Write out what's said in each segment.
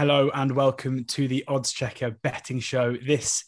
Hello and welcome to the Odds Checker betting show. This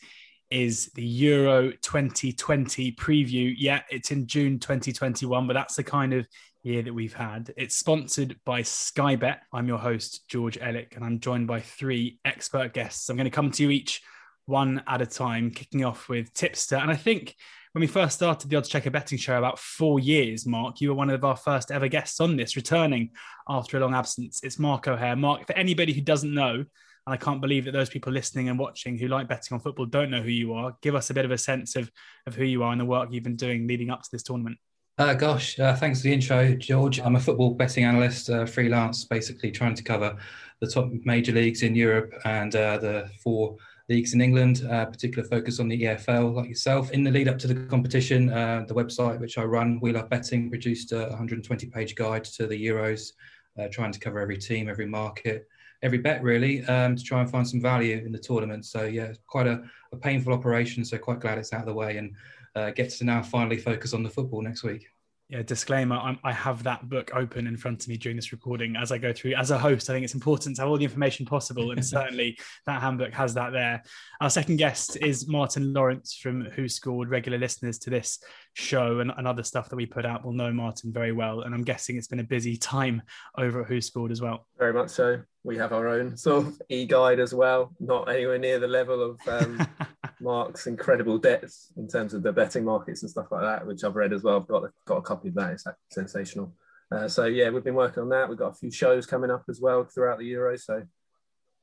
is the Euro 2020 preview. Yeah, it's in June 2021, but that's the kind of year that we've had. It's sponsored by Sky Bet. I'm your host, George Elek, and I'm joined by three expert guests. I'm going to come to you each one at a time, kicking off with Tipster. And I think when we first started the Odds Checker betting show about four years, Mark, you were one of our first ever guests on this, returning after a long absence. It's Mark O'Haire. Mark, for anybody who doesn't know, and I can't believe that those people listening and watching who like betting on football don't know who you are. Give us a bit of a sense of, of who you are and the work you've been doing leading up to this tournament. Uh, gosh, uh, thanks for the intro, George. I'm a football betting analyst, uh, freelance, basically trying to cover the top major leagues in Europe and uh, the four leagues in England, uh, particular focus on the EFL, like yourself. In the lead up to the competition, uh, the website which I run, WeLoveBetting, produced a 120 page guide to the Euros, uh, trying to cover every team, every market, every bet really, um, to try and find some value in the tournament. So yeah, quite a, a painful operation. So quite glad it's out of the way and uh, gets to now finally focus on the football next week yeah, disclaimer I'm, i have that book open in front of me during this recording as I go through. As a host, I think it's important to have all the information possible, and certainly that handbook has that there. Our second guest is Martin Laurence from WhoScored. Regular listeners to this show and, and other stuff that we put out will know Martin very well, and I'm guessing it's been a busy time over at WhoScored as well. Very much so. We have our own sort of e-guide as well, not anywhere near the level of um, Mark's incredible depth in terms of the betting markets and stuff like that, which I've read as well. I've got a, got a copy of that. It's sensational. Uh, so yeah, we've been working on that. We've got a few shows coming up as well throughout the Euro. So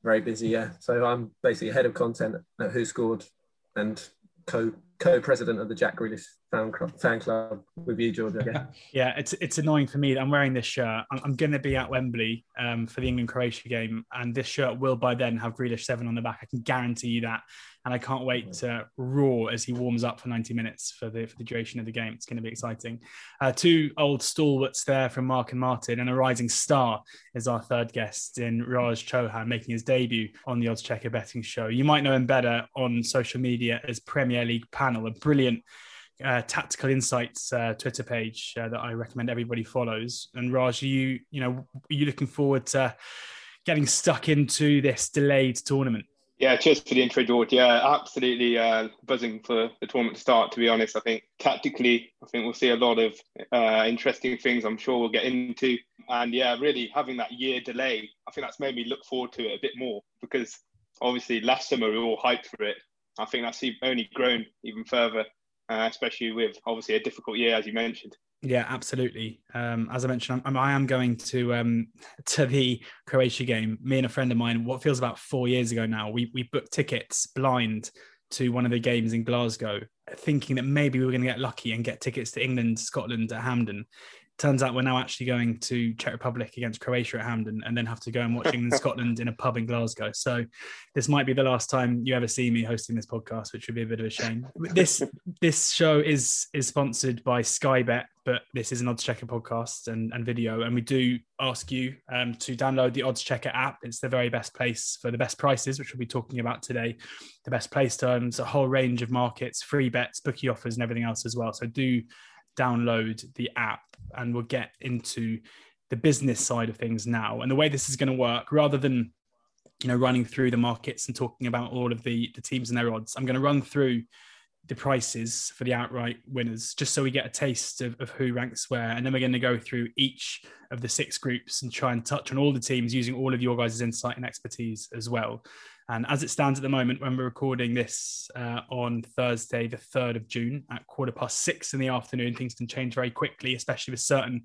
very busy. Yeah. So I'm basically head of content at WhoScored and co co-president of the Jack Grealish fan club, with you, Georgia. Yeah, it's it's annoying for me I'm wearing this shirt. I'm, I'm going to be at Wembley um, for the England Croatia game, and this shirt will by then have Grealish seven on the back. I can guarantee you that, and I can't wait to roar as he warms up for 90 minutes for the for the duration of the game. It's going to be exciting. Uh, two old stalwarts there from Mark and Martin, and a rising star is our third guest in Raj Chohan, making his debut on the Odds Checker betting show. You might know him better on social media as Premier League Panel, a brilliant uh, tactical insights uh, Twitter page uh, that I recommend everybody follows. And Raj, are you you know are you looking forward to getting stuck into this delayed tournament? Yeah, cheers for the intro, George. Yeah, absolutely uh, buzzing for the tournament to start. To be honest, I think tactically, I think we'll see a lot of uh, interesting things. I'm sure we'll get into, and yeah, really having that year delay, I think that's made me look forward to it a bit more because obviously last summer we were all hyped for it. I think that's only grown even further uh, especially with obviously a difficult year, as you mentioned. Yeah, absolutely. Um, as I mentioned, I'm, I am going to um, to the Croatia game. Me and a friend of mine, what feels about four years ago now, we we booked tickets blind to one of the games in Glasgow, thinking that maybe we were going to get lucky and get tickets to England, Scotland at Hampden turns out we're now actually going to Czech Republic against Croatia at Hampden and then have to go and watch England Scotland in a pub in Glasgow. So this might be the last time you ever see me hosting this podcast, which would be a bit of a shame. This this show is is sponsored by Sky Bet, but this is an odds checker podcast and, and video. And we do ask you um, to download the odds checker app. It's the very best place for the best prices, which we'll be talking about today, the best place terms, a whole range of markets, free bets, bookie offers, and everything else as well. So do download the app and we'll get into the business side of things now and the way this is going to work. Rather than you know running through the markets and talking about all of the the teams and their odds i'm going to run through the prices for the outright winners just so we get a taste of, of who ranks where. And then we're going to go through each of the six groups and try and touch on all the teams using all of your guys' insight and expertise as well and as it stands at the moment, when we're recording this uh, on Thursday, the 3rd of June at quarter past six in the afternoon, things can change very quickly, especially with certain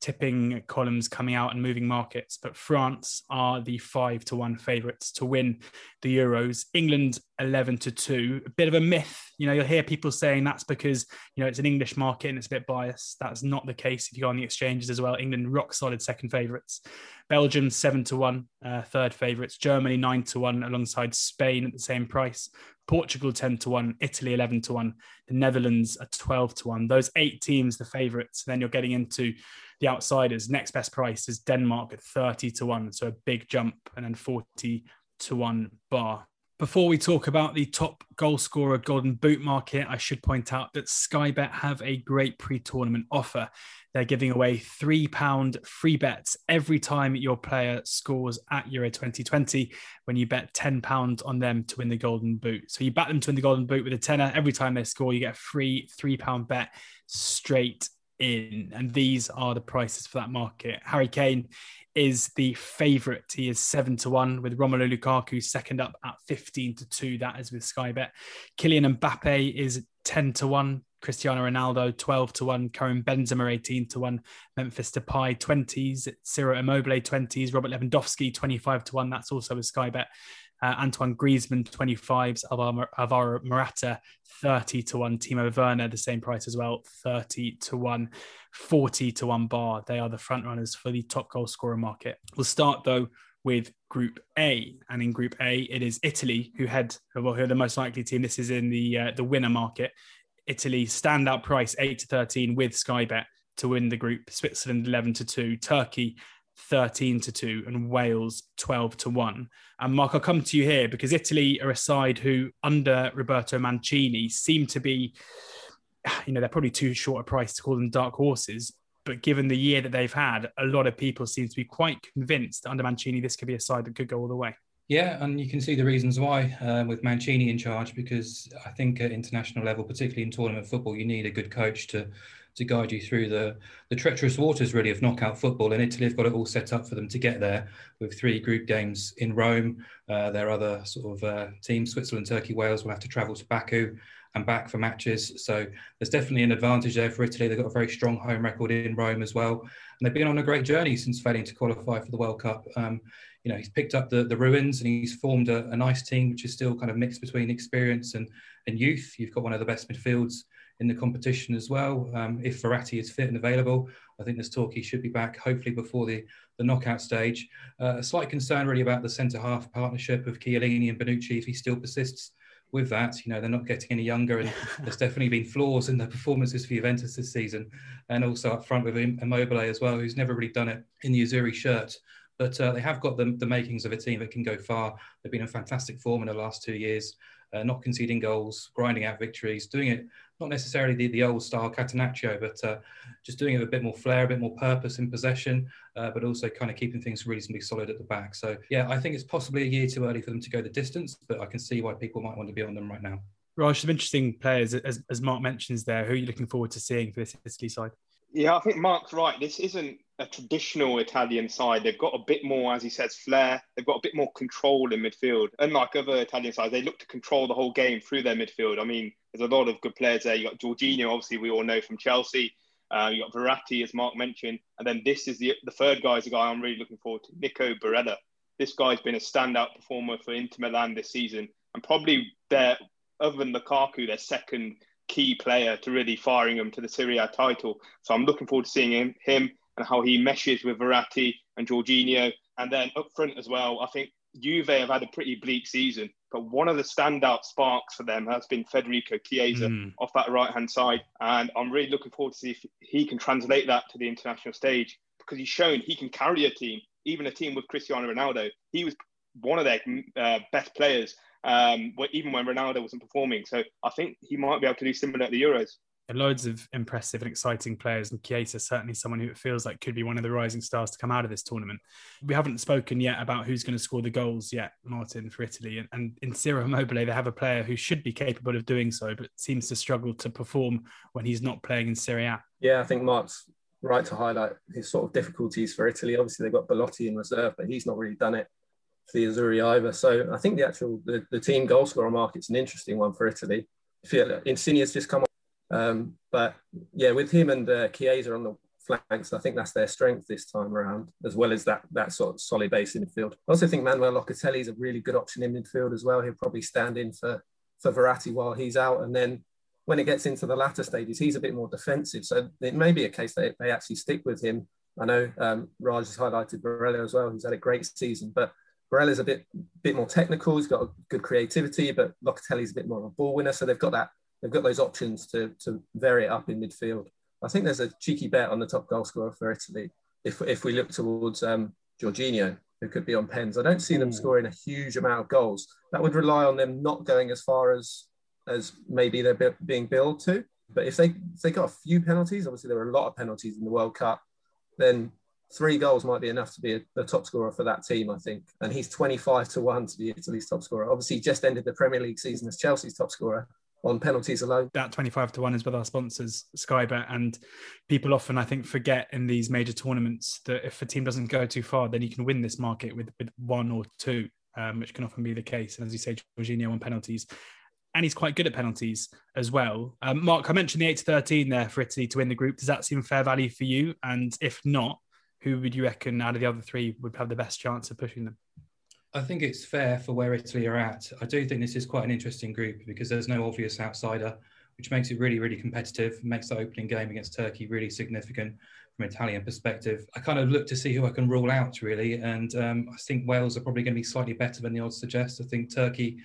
tipping columns coming out and moving markets. But France are the five to one favourites to win the Euros. England 11 to 2. A bit of a myth. You know, you'll hear people saying that's because, you know, it's an English market and it's a bit biased. That's not the case if you go on the exchanges as well. England rock solid second favourites. Belgium 7 to 1, uh, third favourites. Germany 9 to 1 alongside Spain at the same price. Portugal 10 to 1, Italy 11 to 1, the Netherlands are 12 to 1. Those eight teams, the favourites. Then you're getting into the outsiders. Next best price is Denmark at 30 to 1. So a big jump, and then 40 to 1 bar. Before we talk about the top goal scorer golden boot market, I should point out that Sky Bet have a great pre tournament offer. They're giving away £3 free bets every time your player scores at Euro 2020 when you bet £10 on them to win the golden boot. So you bet them to win the golden boot with a tenner. Every time they score, you get a free £3 bet straight in. And these are the prices for that market. Harry Kane is the favourite. He is seven to one with Romelu Lukaku second up at 15 to two. That is with Sky Bet. Kylian Mbappe is 10 to one. Cristiano Ronaldo 12 to 1, Karim Benzema 18 to 1, Memphis Depay 20s, Ciro Immobile 20s, Robert Lewandowski 25 to 1. That's also with Sky Bet uh, Antoine Griezmann 25s, Alvaro Morata 30 to 1, Timo Werner the same price as well, 30 to 1, 40 to 1 bar. They are the front runners for the top goal scorer market. We'll start though with Group A, and in Group A it is Italy who head well, who are the most likely team. This is in the uh, the winner market. Italy standout price 8 to 13 with Sky Bet to win the group. Switzerland 11 to 2, Turkey 13 to 2 and Wales 12 to 1. And Mark, I'll come to you here because Italy are a side who, under Roberto Mancini, seem to be, you know, they're probably too short a price to call them dark horses. But given the year that they've had, a lot of people seem to be quite convinced that under Mancini, this could be a side that could go all the way. Yeah, and you can see the reasons why uh, with Mancini in charge, because I think at international level, particularly in tournament football, you need a good coach to to guide you through the, the treacherous waters really of knockout football. And Italy have got it all set up for them to get there with three group games in Rome. Uh, their other sort of uh, teams, Switzerland, Turkey, Wales, will have to travel to Baku and back for matches. So there's definitely an advantage there for Italy. They've got a very strong home record in Rome as well. And they've been on a great journey since failing to qualify for the World Cup. Um, you know, he's picked up the, the ruins and he's formed a, a nice team, which is still kind of mixed between experience and, and youth. You've got one of the best midfields in the competition as well. Um, if Verratti is fit and available, I think there's talk he should be back hopefully before the, the knockout stage. Uh, a slight concern really about the centre half partnership of Chiellini and Bonucci if he still persists with that. You know, they're not getting any younger, and there's definitely been flaws in the performances for Juventus this season, and also up front with Immobile as well, who's never really done it in the Azzurri shirt. But uh, they have got the, the makings of a team that can go far. They've been in fantastic form in the last two years, uh, not conceding goals, grinding out victories, doing it not necessarily the, the old style Catenaccio, but uh, just doing it with a bit more flair, a bit more purpose in possession, uh, but also kind of keeping things reasonably solid at the back. So, yeah, I think it's possibly a year too early for them to go the distance, but I can see why people might want to be on them right now. Raj, some interesting players, as, as Mark mentions there. Who are you looking forward to seeing for this Italy side? Yeah, I think Mark's right. This isn't a traditional Italian side. They've got a bit more, as he says, flair. They've got a bit more control in midfield. Unlike other Italian sides, they look to control the whole game through their midfield. I mean, there's a lot of good players there. You got Jorginho, obviously, we all know from Chelsea. Uh, you got Verratti, as Mark mentioned, and then this is the the third guy is a guy I'm really looking forward to, Nico Barella. This guy's been a standout performer for Inter Milan this season, and probably their other than Lukaku, their second key player to really firing them to the Serie A title. So I'm looking forward to seeing him, him and how he meshes with Verratti and Jorginho. And then up front as well, I think Juve have had a pretty bleak season, but one of the standout sparks for them has been Federico Chiesa mm. off that right hand side. And I'm really looking forward to see if he can translate that to the international stage because he's shown he can carry a team, even a team with Cristiano Ronaldo. He was one of their uh, best players um, even when Ronaldo wasn't performing. So I think he might be able to do similar at the Euros. Loads of impressive and exciting players, and Chiesa certainly someone who it feels like could be one of the rising stars to come out of this tournament. We haven't spoken yet about who's going to score the goals yet, Martin, for Italy. And, and in Ciro Immobile, they have a player who should be capable of doing so, but seems to struggle to perform when he's not playing in Serie A. Yeah, I think Mark's right to highlight his sort of difficulties for Italy. Obviously, they've got Belotti in reserve, but he's not really done it for the Azzurri either. So I think the actual the, the team goal scorer market's an interesting one for Italy. Insigne's just come on, um, but yeah, with him and uh, Chiesa on the flanks, I think that's their strength this time around, as well as that that sort of solid base in midfield. I also think Manuel Locatelli is a really good option in midfield as well. He'll probably stand in for for Verratti while he's out, and then when it gets into the latter stages, he's a bit more defensive. So it may be a case that they actually stick with him. I know um, Raj has highlighted Barella as well, who's had a great season, but Barella's a bit bit more technical. He's got a good creativity, but Locatelli's a bit more of a ball winner. So they've got that. They've got those options to to vary it up in midfield. I think there's a cheeky bet on the top goal scorer for Italy if if we look towards um, Jorginho. who could be on pens. I don't see them scoring a huge amount of goals. That would rely on them not going as far as as maybe they're being billed to. But if they if they got a few penalties, obviously there are a lot of penalties in the World Cup, then three goals might be enough to be a, a, top scorer for that team, I think. And he's 25 to 1 to be Italy's top scorer. Obviously, he just ended the Premier League season as Chelsea's top scorer on penalties alone. That 25 to 1 is with our sponsors, Skybet. And people often, I think, forget in these major tournaments that if a team doesn't go too far, then you can win this market with, with one or two, um, which can often be the case. And as you say, Jorginho on penalties. And he's quite good at penalties as well. Um, Mark, I mentioned the 8 to 13 there for Italy to win the group. Does that seem fair value for you? And if not, who would you reckon out of the other three would have the best chance of pushing them? I think it's fair for where Italy are at. I do think this is quite an interesting group because there's no obvious outsider, which makes it really, really competitive, makes the opening game against Turkey really significant from Italian perspective. I kind of look to see who I can rule out really, and um, I think Wales are probably going to be slightly better than the odds suggest. I think Turkey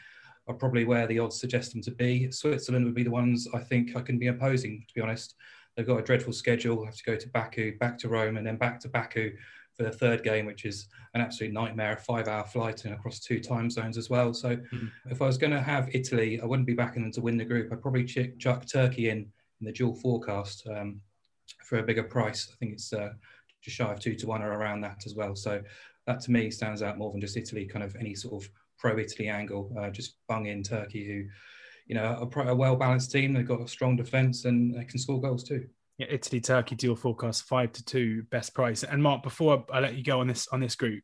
are probably where the odds suggest them to be. Switzerland would be the ones I think I can be opposing, to be honest. They've got a dreadful schedule. Have to go to Baku, back to Rome, and then back to Baku for the third game, which is an absolute nightmare, a five-hour flight and across two time zones as well. So, mm-hmm. if I was going to have Italy, I wouldn't be backing them to win the group. I'd probably chuck Turkey in in the dual forecast um, for a bigger price. I think it's uh, just shy of two to one or around that as well. So, that to me stands out more than just Italy, kind of any sort of pro-Italy angle. Uh, just bung in Turkey, who you know, a, a well balanced team. They've got a strong defence and they can score goals too. Yeah, Italy Turkey dual forecast five to two best price. And Mark, before I let you go on this on this group,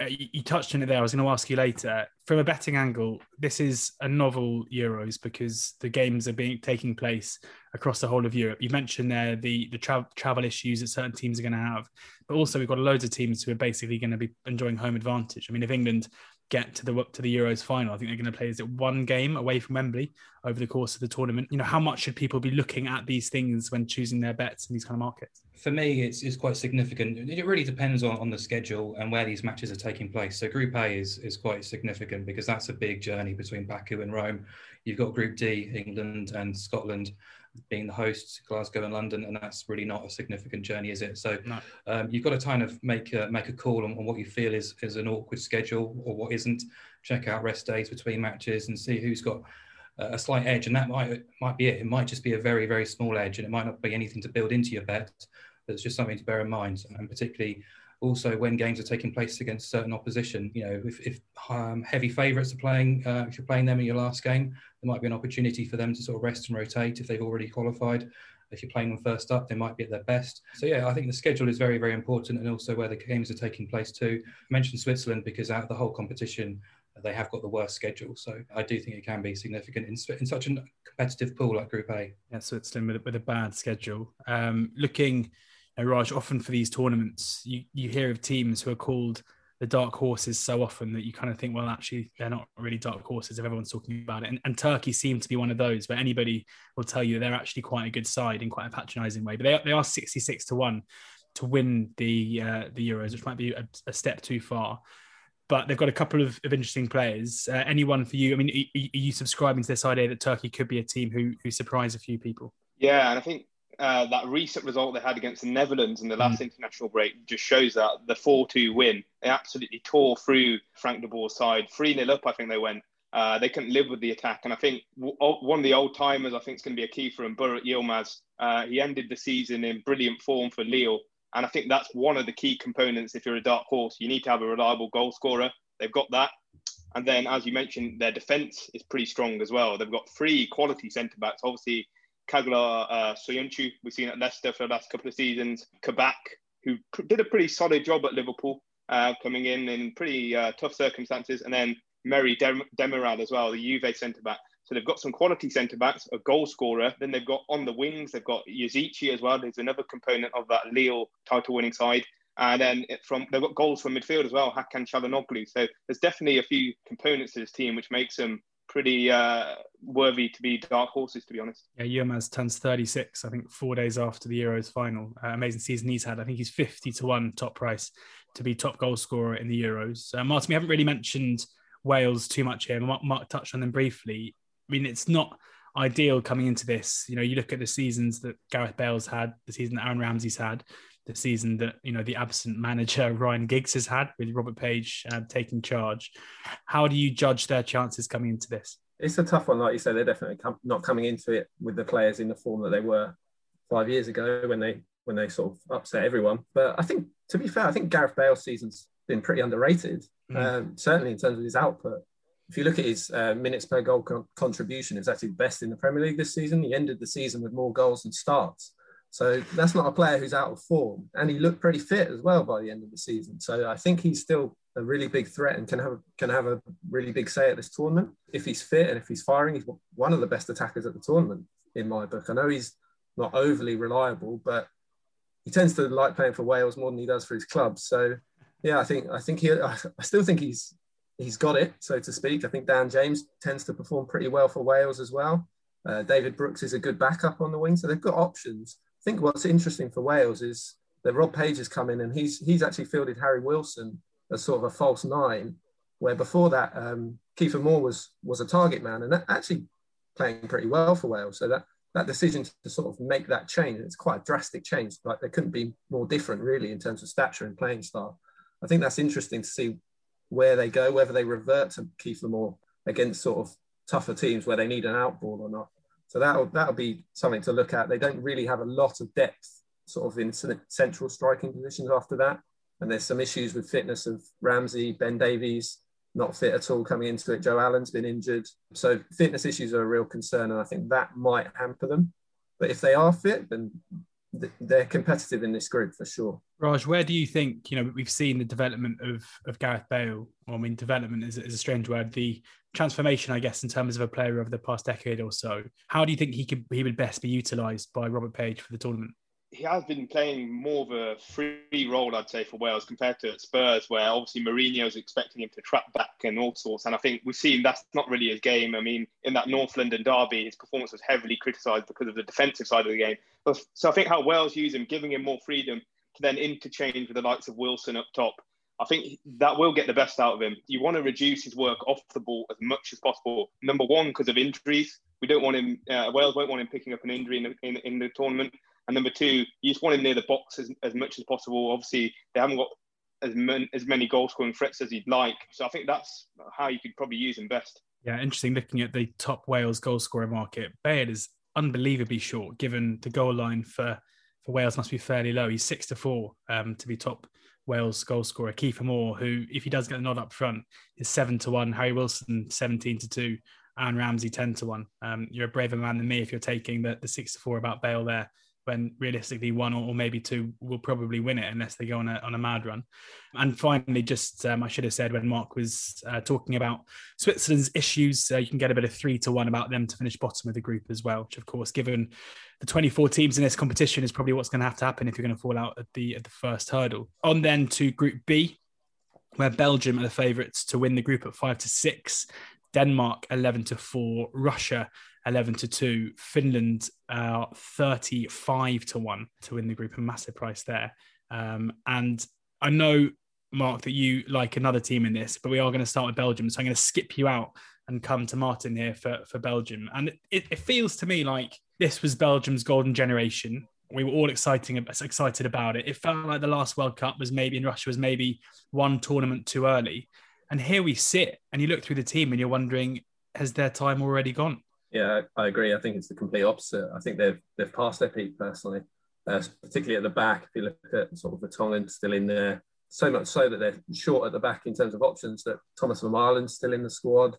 uh, you, you, touched on it there. I was going to ask you later. From a betting angle, this is a novel Euros because the games are being taking place across the whole of Europe. You mentioned there the the tra- travel issues that certain teams are going to have, but also we've got loads of teams who are basically going to be enjoying home advantage. I mean, if England get to the to the Euros final. I think they're going to play is it one game away from Wembley over the course of the tournament. You know, how much should people be looking at these things when choosing their bets in these kind of markets? For me, it's, it's quite significant. It really depends on, on the schedule and where these matches are taking place. So Group A is is quite significant because that's a big journey between Baku and Rome. You've got Group D, England and Scotland being the hosts, Glasgow and London, and that's really not a significant journey, is it? So no. um, you've got to kind of make a, make a call on, on, what you feel is, is an awkward schedule or what isn't. Check out rest days between matches and see who's got a slight edge, and that might might be it. It might just be a very very small edge, and it might not be anything to build into your bet, but it's just something to bear in mind, and particularly also when games are taking place against certain opposition. You know, if, if um, heavy favourites are playing, uh, if you're playing them in your last game, there might be an opportunity for them to sort of rest and rotate if they've already qualified. If you're playing them first up, they might be at their best. So yeah, I think the schedule is very, very important, and also where the games are taking place too. I mentioned Switzerland because out of the whole competition, they have got the worst schedule. So I do think it can be significant in, in such a competitive pool like Group A. Yeah, Switzerland with, a bad schedule. Um, looking Raj, often for these tournaments, you, you hear of teams who are called the dark horses so often that you kind of think, well, actually, they're not really dark horses if everyone's talking about it. And, and Turkey seem to be one of those where anybody will tell you they're actually quite a good side in quite a patronizing way. But they, they are 66 to 1 to win the uh, the Euros, which might be a, a, step too far. But they've got a couple of, of interesting players. Uh, anyone for you? I mean, are, are you subscribing to this idea that Turkey could be a team who who surprise a few people? Yeah, and I think uh, that recent result they had against the Netherlands in the last mm. international break just shows that the 4 2 win, they absolutely tore through Frank de Boer's side. 3 0 up, I think they went. Uh, they couldn't live with the attack. And I think w- one of the old timers, I think, is going to be a key for him, Burak Yilmaz. Uh, he ended the season in brilliant form for Lille. And I think that's one of the key components if you're a dark horse. You need to have a reliable goal scorer. They've got that. And then, as you mentioned, their defence is pretty strong as well. They've got three quality centre backs. Obviously, Çağlar uh, Söyüncü, we've seen at Leicester for the last couple of seasons. Kabak, who did a pretty solid job at Liverpool, uh, coming in in pretty uh, tough circumstances. And then Merih Demiral as well, the Juve centre back. So they've got some quality centre backs, a goal scorer. Then they've got on the wings, they've got Yazici as well. There's another component of that Lille title winning side. And then from they've got goals from midfield as well, Hakan Çalhanoğlu. So there's definitely a few components to this team which makes them pretty uh, worthy to be dark horses, to be honest. Yeah, Yilmaz turns 36, I think, four days after the Euros final. Uh, amazing season he's had. I think he's 50 to 1 top price to be top goal scorer in the Euros. Uh, Martin, we haven't really mentioned Wales too much here. Mark, Mark touched on them briefly. I mean, it's not ideal coming into this. You know, you look at the seasons that Gareth Bale's had, the season that Aaron Ramsey's had. The season that you know the absent manager Ryan Giggs has had with Robert Page uh, taking charge. How do you judge their chances coming into this? It's a tough one, like you said. They're definitely com- not coming into it with the players in the form that they were five years ago when they when they sort of upset everyone. But I think, to be fair, I think Gareth Bale's season's been pretty underrated. Mm. Um, certainly in terms of his output. If you look at his uh, minutes per goal co- contribution, it's actually the best in the Premier League this season. He ended the season with more goals than starts. So that's not a player who's out of form. And he looked pretty fit as well by the end of the season. So I think he's still a really big threat and can have can have a really big say at this tournament. If he's fit and if he's firing, he's one of the best attackers at the tournament in my book. I know he's not overly reliable, but he tends to like playing for Wales more than he does for his club. So yeah, I think I think he I still think he's he's got it, so to speak. I think Dan James tends to perform pretty well for Wales as well. Uh, David Brooks is a good backup on the wing, so they've got options think what's interesting for Wales is that Rob Page has come in and he's he's actually fielded Harry Wilson as sort of a false nine, where before that um, Kiefer Moore was was a target man and actually playing pretty well for Wales. So that that decision to sort of make that change, it's quite a drastic change. Like there couldn't be more different really in terms of stature and playing style. I think that's interesting to see where they go, whether they revert to Kiefer Moore against sort of tougher teams where they need an outball or not. So that'll that'll be something to look at. They don't really have a lot of depth sort of in central striking positions after that. And there's some issues with fitness of Ramsey, Ben Davies, not fit at all coming into it. Joe Allen's been injured. So fitness issues are a real concern. And I think that might hamper them. But if they are fit, then they're competitive in this group for sure. Raj, where do you think, you know, we've seen the development of, of Gareth Bale. I mean, development is, is a strange word. The transformation, I guess, in terms of a player over the past decade or so. How do you think he could he would best be utilised by Robert Page for the tournament? He has been playing more of a free role, I'd say, for Wales compared to Spurs, where obviously Mourinho's expecting him to trap back and all sorts. And I think we've seen that's not really his game. I mean, in that North London derby, his performance was heavily criticised because of the defensive side of the game. So I think how Wales use him, giving him more freedom to then interchange with the likes of Wilson up top. I think that will get the best out of him. You want to reduce his work off the ball as much as possible. Number one, because of injuries. We don't want him, uh, Wales won't want him picking up an injury in in, in the tournament. And number two, you just want him near the box as, as much as possible. Obviously, they haven't got as, man, as many goal scoring threats as you'd like. So I think that's how you could probably use him best. Yeah, interesting looking at the top Wales goal scorer market. Bale is unbelievably short, given the goal line for, for Wales must be fairly low. He's six to four um, to be top Wales goal scorer. Kiefer Moore, who, if he does get the nod up front, is seven to one. Harry Wilson, 17 to two. Aaron Ramsey, 10 to one. Um, you're a braver man than me if you're taking the, the six to four about Bale there when realistically one or, maybe two will probably win it unless they go on a, on a mad run. And finally, just um, I should have said when Mark was uh, talking about Switzerland's issues, uh, you can get a bit of three to one about them to finish bottom of the group as well, which of course, given the 24 teams in this competition, is probably what's going to have to happen if you're going to fall out at the at the first hurdle. On then to Group B, where Belgium are the favourites to win the group at five to six. Denmark 11 to 4, Russia 11 to 2. Finland uh, 35 to 1 to win the group, a massive price there. Um, and I know, Mark, that you like another team in this, but we are going to start with Belgium. So I'm going to skip you out and come to Martin here for, for Belgium. And it, it feels to me like this was Belgium's golden generation. We were all exciting, excited about it. It felt like the last World Cup was maybe in Russia was maybe one tournament too early. And here we sit, and you look through the team, and you're wondering, has their time already gone? Yeah, I agree. I think it's the complete opposite. I think they've they've passed their peak personally, uh, particularly at the back. If you look at sort of the Vertonghen still in there, so much so that they're short at the back in terms of options. That Thomas Vermaelen's still in the squad,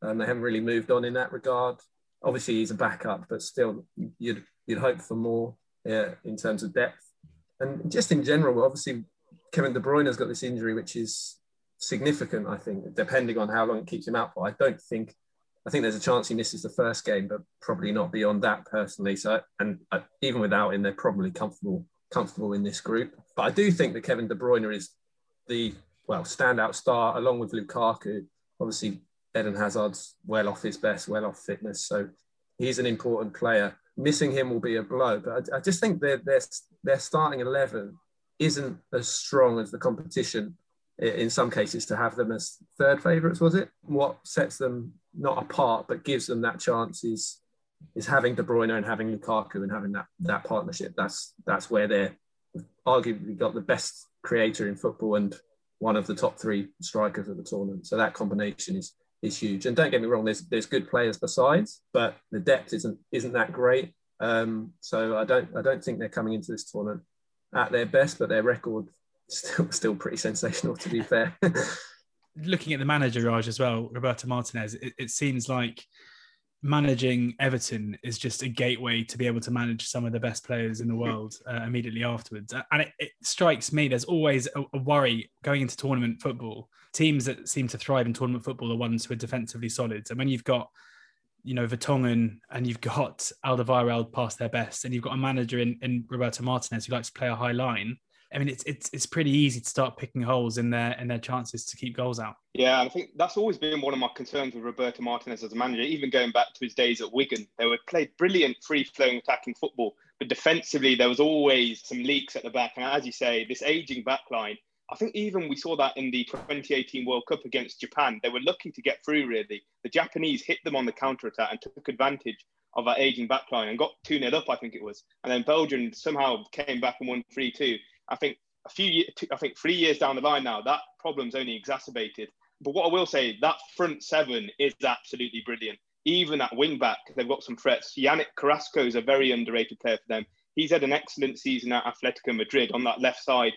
and they haven't really moved on in that regard. Obviously, he's a backup, but still, you'd you'd hope for more yeah, in terms of depth. And just in general, obviously, Kevin De Bruyne has got this injury, which is significant. I think, depending on how long it keeps him out for. I don't think I think there's a chance he misses the first game, but probably not beyond that personally. So, and uh, even without him, they're probably comfortable comfortable in this group. But I do think that Kevin De Bruyne is the well standout star along with Lukaku. Obviously, Eden Hazard's well off his best, well off fitness, so he's an important player. Missing him will be a blow, but I, I just think their their their starting eleven isn't as strong as the competition in some cases to have them as third favourites, was it? What sets them not apart but gives them that chance is is having De Bruyne and having Lukaku and having that that partnership. That's that's where they're arguably got the best creator in football and one of the top three strikers of the tournament. So that combination is is huge. And don't get me wrong, there's there's good players besides, but the depth isn't isn't that great. Um, so I don't I don't think they're coming into this tournament at their best, but their record still still pretty sensational to be fair. Looking at the manager Raj as well, Roberto Martinez, it, it seems like managing Everton is just a gateway to be able to manage some of the best players in the world uh, immediately afterwards. And it, it, strikes me there's always a, a, worry going into tournament football. Teams that seem to thrive in tournament football are ones who are defensively solid. And when you've got, you know, Vertonghen and you've got Alderweireld past their best, and you've got a manager in, in Roberto Martinez who likes to play a high line, I mean, it's it's it's pretty easy to start picking holes in their in their chances to keep goals out. Yeah, I think that's always been one of my concerns with Roberto Martinez as a manager. Even going back to his days at Wigan, they were played brilliant, free-flowing attacking football, but defensively there was always some leaks at the back. And as you say, this aging backline. I think even we saw that in the 2018 World Cup against Japan. They were lucky to get through. Really, the Japanese hit them on the counter attack and took advantage of that aging backline and got 2 0 up, I think it was. And then Belgium somehow came back and won 3 2. I think a few I think three years down the line now, that problem's only exacerbated. But what I will say, that front seven is absolutely brilliant. Even at wing back, they've got some threats. Yannick Carrasco is a very underrated player for them. He's had an excellent season at Atletico Madrid on that left side,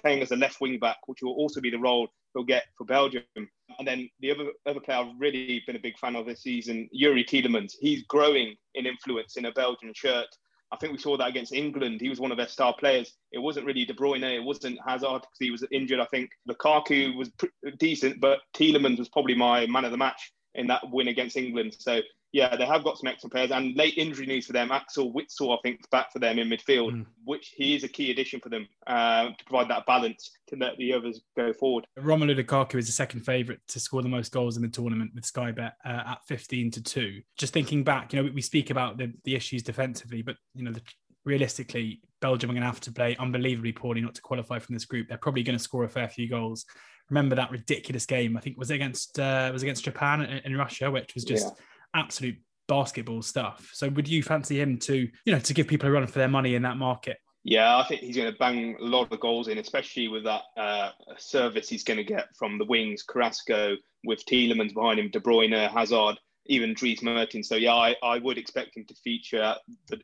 playing as a left wing back, which will also be the role he'll get for Belgium. And then the other other player I've really been a big fan of this season, Yuri Tielemans. He's growing in influence in a Belgian shirt. I think we saw that against England. He was one of their star players. It wasn't really De Bruyne. It wasn't Hazard because he was injured. I think Lukaku was decent, but Tielemans was probably my man of the match in that win against England. So yeah, they have got some excellent players and late injury news for them. Axel Witsel, I think, is back for them in midfield, mm. which he is a key addition for them uh, to provide that balance to let the others go forward. Romelu Lukaku is the second favourite to score the most goals in the tournament with Sky Bet uh, at 15 to 2. Just thinking back, you know, we speak about the, the issues defensively, but, you know, the, realistically, Belgium are going to have to play unbelievably poorly not to qualify from this group. They're probably going to score a fair few goals. Remember that ridiculous game? I think was it against uh, was against Japan in Russia, which was just yeah absolute basketball stuff. So would you fancy him to, you know, to give people a run for their money in that market? Yeah, I think he's going to bang a lot of the goals in, especially with that uh, service he's going to get from the wings, Carrasco, with Tielemans behind him, De Bruyne, Hazard, even Dries Mertens. So yeah, I, I would expect him to feature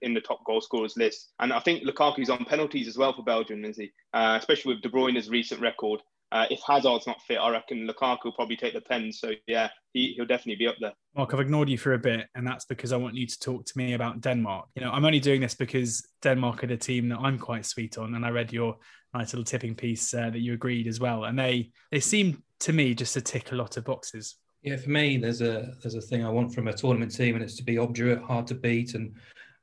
in the top goal scorers list. And I think Lukaku's on penalties as well for Belgium, is he? Uh, especially with De Bruyne's recent record. Uh, if Hazard's not fit, I reckon Lukaku will probably take the pen. So yeah, he, he'll definitely be up there. Mark, I've ignored you for a bit, and that's because I want you to talk to me about Denmark. You know, I'm only doing this because Denmark are the team that I'm quite sweet on, and I read your nice little tipping piece uh, that you agreed as well, and they they seem to me just to tick a lot of boxes. Yeah, for me, there's a there's a thing I want from a tournament team, and it's to be obdurate, hard to beat, and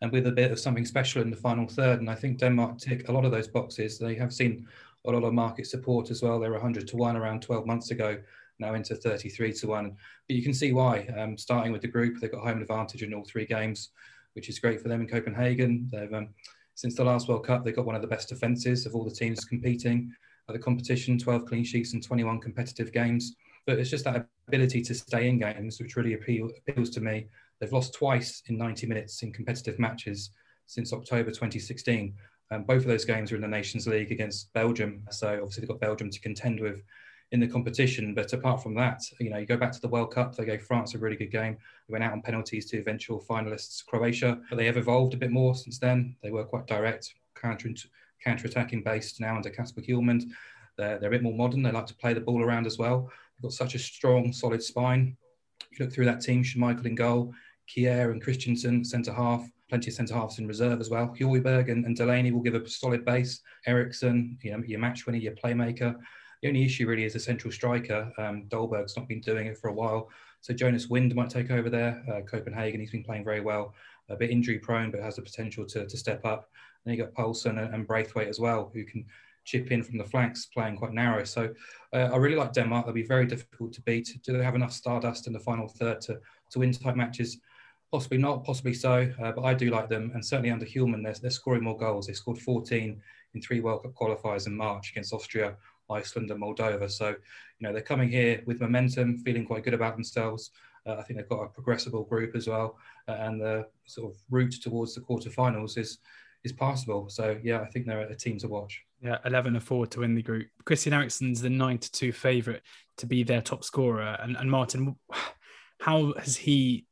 and with a bit of something special in the final third. And I think Denmark tick a lot of those boxes. They have seen a lot of market support as well. They were 100 to 1 around 12 months ago, now into 33 to 1. But you can see why. Um, starting with the group, they've got home advantage in all three games, which is great for them in Copenhagen. They've um, Since the last World Cup, they've got one of the best defences of all the teams competing at the competition 12 clean sheets and 21 competitive games. But it's just that ability to stay in games, which really appeal, appeals to me. They've lost twice in 90 minutes in competitive matches since October 2016. Um, both of those games were in the Nations League against Belgium, so obviously they've got Belgium to contend with in the competition. But apart from that, you know, you go back to the World Cup, they gave France a really good game. They went out on penalties to eventual finalists Croatia, but they have evolved a bit more since then. They were quite direct, counter counter-attacking based now under Kasper Hjulmand. They're, they're a bit more modern. They like to play the ball around as well. They've got such a strong, solid spine. You look through that team, Schmeichel in goal, Kjær and Christensen centre half plenty of centre halves in reserve as well. Højbjerg and, and Delaney will give a solid base. Eriksen, you know, your match winner, your playmaker. The only issue really is a central striker. Um, Dolberg's not been doing it for a while. So Jonas Wind might take over there. Uh, Copenhagen, he's been playing very well. A bit injury prone, but has the potential to, to step up. Then you got Poulsen and, and Braithwaite as well, who can chip in from the flanks, playing quite narrow. So uh, I really like Denmark. They'll be very difficult to beat. Do they have enough stardust in the final third to, to win tight matches? Possibly not, possibly so, uh, but I do like them. And certainly under Hjulmand, they're, they're scoring more goals. They scored 14 in three World Cup qualifiers in March against Austria, Iceland, and Moldova. So, you know, they're coming here with momentum, feeling quite good about themselves. Uh, I think they've got a progressible group as well. Uh, and the sort of route towards the quarterfinals is is passable. So yeah, I think they're a team to watch. Yeah, 11 to 4 to win the group. Christian Eriksen's the 9 to 2 favourite to be their top scorer. And, and Martin, how has he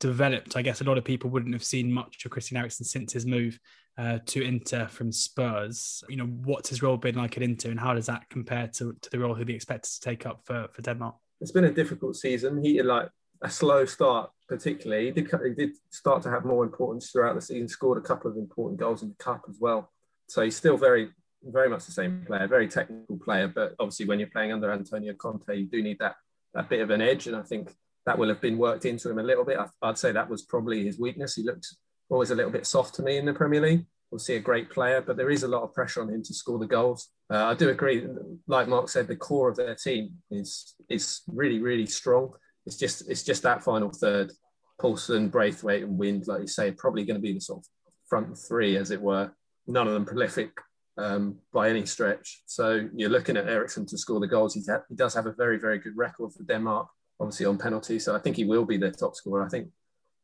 developed? I guess a lot of people wouldn't have seen much of Christian Eriksen since his move uh, to Inter from Spurs. You know, what's his role been like at Inter and how does that compare to, to the role he'll be expected to take up for, for Denmark? It's been a difficult season. He like a slow start, particularly. He did, he did start to have more importance throughout the season, scored a couple of important goals in the cup as well. So he's still very, very much the same player, very technical player. But obviously, when you're playing under Antonio Conte, you do need that that bit of an edge. And I think that will have been worked into him a little bit. I'd say that was probably his weakness. He looked always a little bit soft to me in the Premier League. We'll see a great player, but there is a lot of pressure on him to score the goals. Uh, I do agree, like Mark said, the core of their team is is really really strong. It's just it's just that final third, Poulsen, Braithwaite, and Wind, like you say, probably going to be the sort of front three, as it were. None of them prolific um, by any stretch. So you're looking at Eriksen to score the goals. He's ha- he does have a very very good record for Denmark, obviously on penalty. So I think he will be their top scorer. I think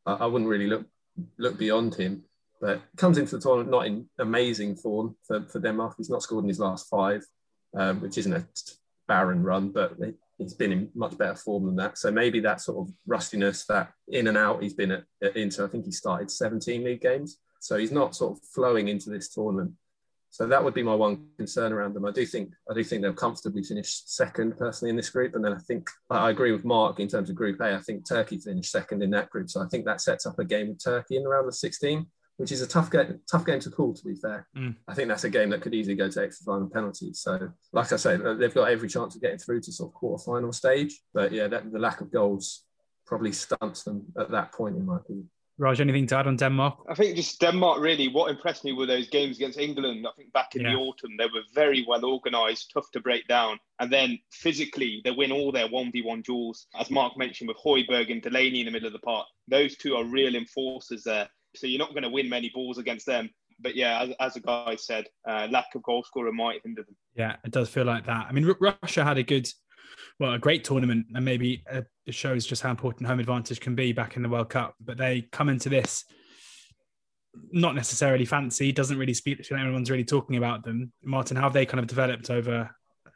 I, I wouldn't really look look beyond him but comes into the tournament not in amazing form for, for Denmark. He's not scored in his last five, um, which isn't a barren run, but he's been in much better form than that. So maybe that sort of rustiness, that in and out he's been at, at Inter. I think he started 17 league games, so he's not sort of flowing into this tournament. So that would be my one concern around them. I do think I do think they'll comfortably finish second personally in this group, and then I think I agree with Mark in terms of Group A. I think Turkey finished second in that group, so I think that sets up a game with Turkey in around the 16 which is a tough game, tough game to call. To be fair, mm. I think that's a game that could easily go to extra time and penalties. So, like I say, they've got every chance of getting through to sort of quarter final stage. But yeah, that, the lack of goals probably stunts them at that point, in my opinion. Raj, anything to add on Denmark? I think just Denmark really. What impressed me were those games against England. I think back in yeah. the autumn they were very well organised, tough to break down, and then physically they win all their one v one duels. As Mark mentioned, with Højbjerg and Delaney in the middle of the park, those two are real enforcers there. So you're not going to win many balls against them. But yeah, as, as a guy said, uh, lack of goal scorer might hinder them. Yeah, it does feel like that. I mean, R- Russia had a good, well, a great tournament, and maybe uh, it shows just how important home advantage can be back in the World Cup. But they come into this not necessarily fancy, doesn't really speak to anyone's really talking about them. Martin, how have they kind of developed over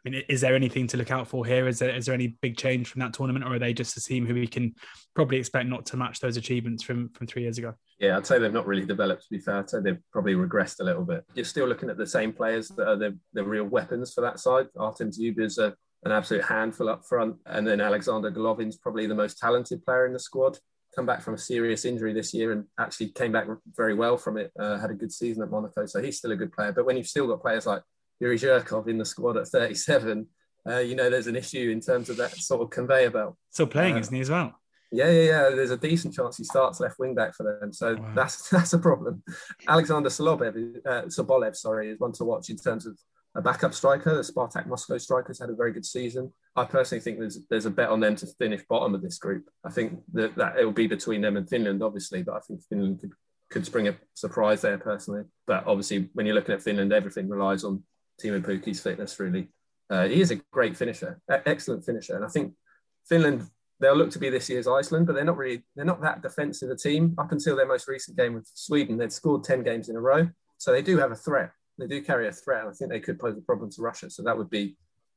I mean, is there anything to look out for here? Is there is there any big change from that tournament, or are they just a team who we can probably expect not to match those achievements from from three years ago? Yeah, I'd say they've not really developed. To be fair, I'd say they've probably regressed a little bit. You're still looking at the same players that are the, the real weapons for that side. Artem Dzyuba is a, an absolute handful up front, and then Alexander Golovin's probably the most talented player in the squad. Come back from a serious injury this year and actually came back very well from it. Uh, had a good season at Monaco, so he's still a good player. But when you've still got players like Yuri Zhirkov in the squad at 37, uh, you know, there's an issue in terms of that sort of conveyor belt. Still playing, uh, isn't he, as well? Yeah, yeah, yeah. There's a decent chance he starts left wing back for them, so wow. that's that's a problem. Alexander Solobev, uh, Sobolev, sorry, is one to watch in terms of a backup striker. The Spartak Moscow strikers had a very good season. I personally think there's there's a bet on them to finish bottom of this group. I think that, that it will be between them and Finland, obviously, but I think Finland could could spring a surprise there personally. But obviously, when you're looking at Finland, everything relies on Teemu Pukki's fitness really. Uh, he is a great finisher, excellent finisher, and I think Finland they'll look to be this year's Iceland, but they're not really they're not that defensive a team. Up until their most recent game with Sweden, they'd scored ten games in a row, so they do have a threat. They do carry a threat, and I think they could pose a problem to Russia. So that would be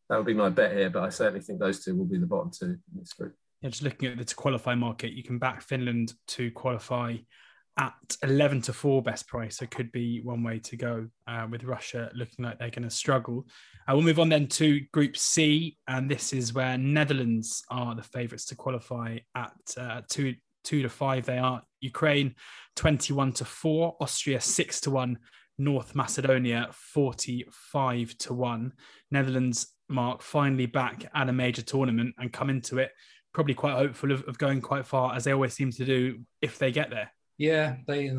that would be my bet here. But I certainly think those two will be the bottom two in this group. Yeah, just looking at the to qualify market, you can back Finland to qualify at 11 to 4 best price. So could be one way to go uh, with Russia looking like they're going to struggle. Uh, we'll move on then to Group C. And this is where Netherlands are the favourites to qualify at uh, 2, 2 to 5. They are Ukraine 21 to 4, Austria 6 to 1, North Macedonia 45 to 1. Netherlands, Mark, finally back at a major tournament and come into it probably quite hopeful of, of going quite far as they always seem to do if they get there. Yeah, they.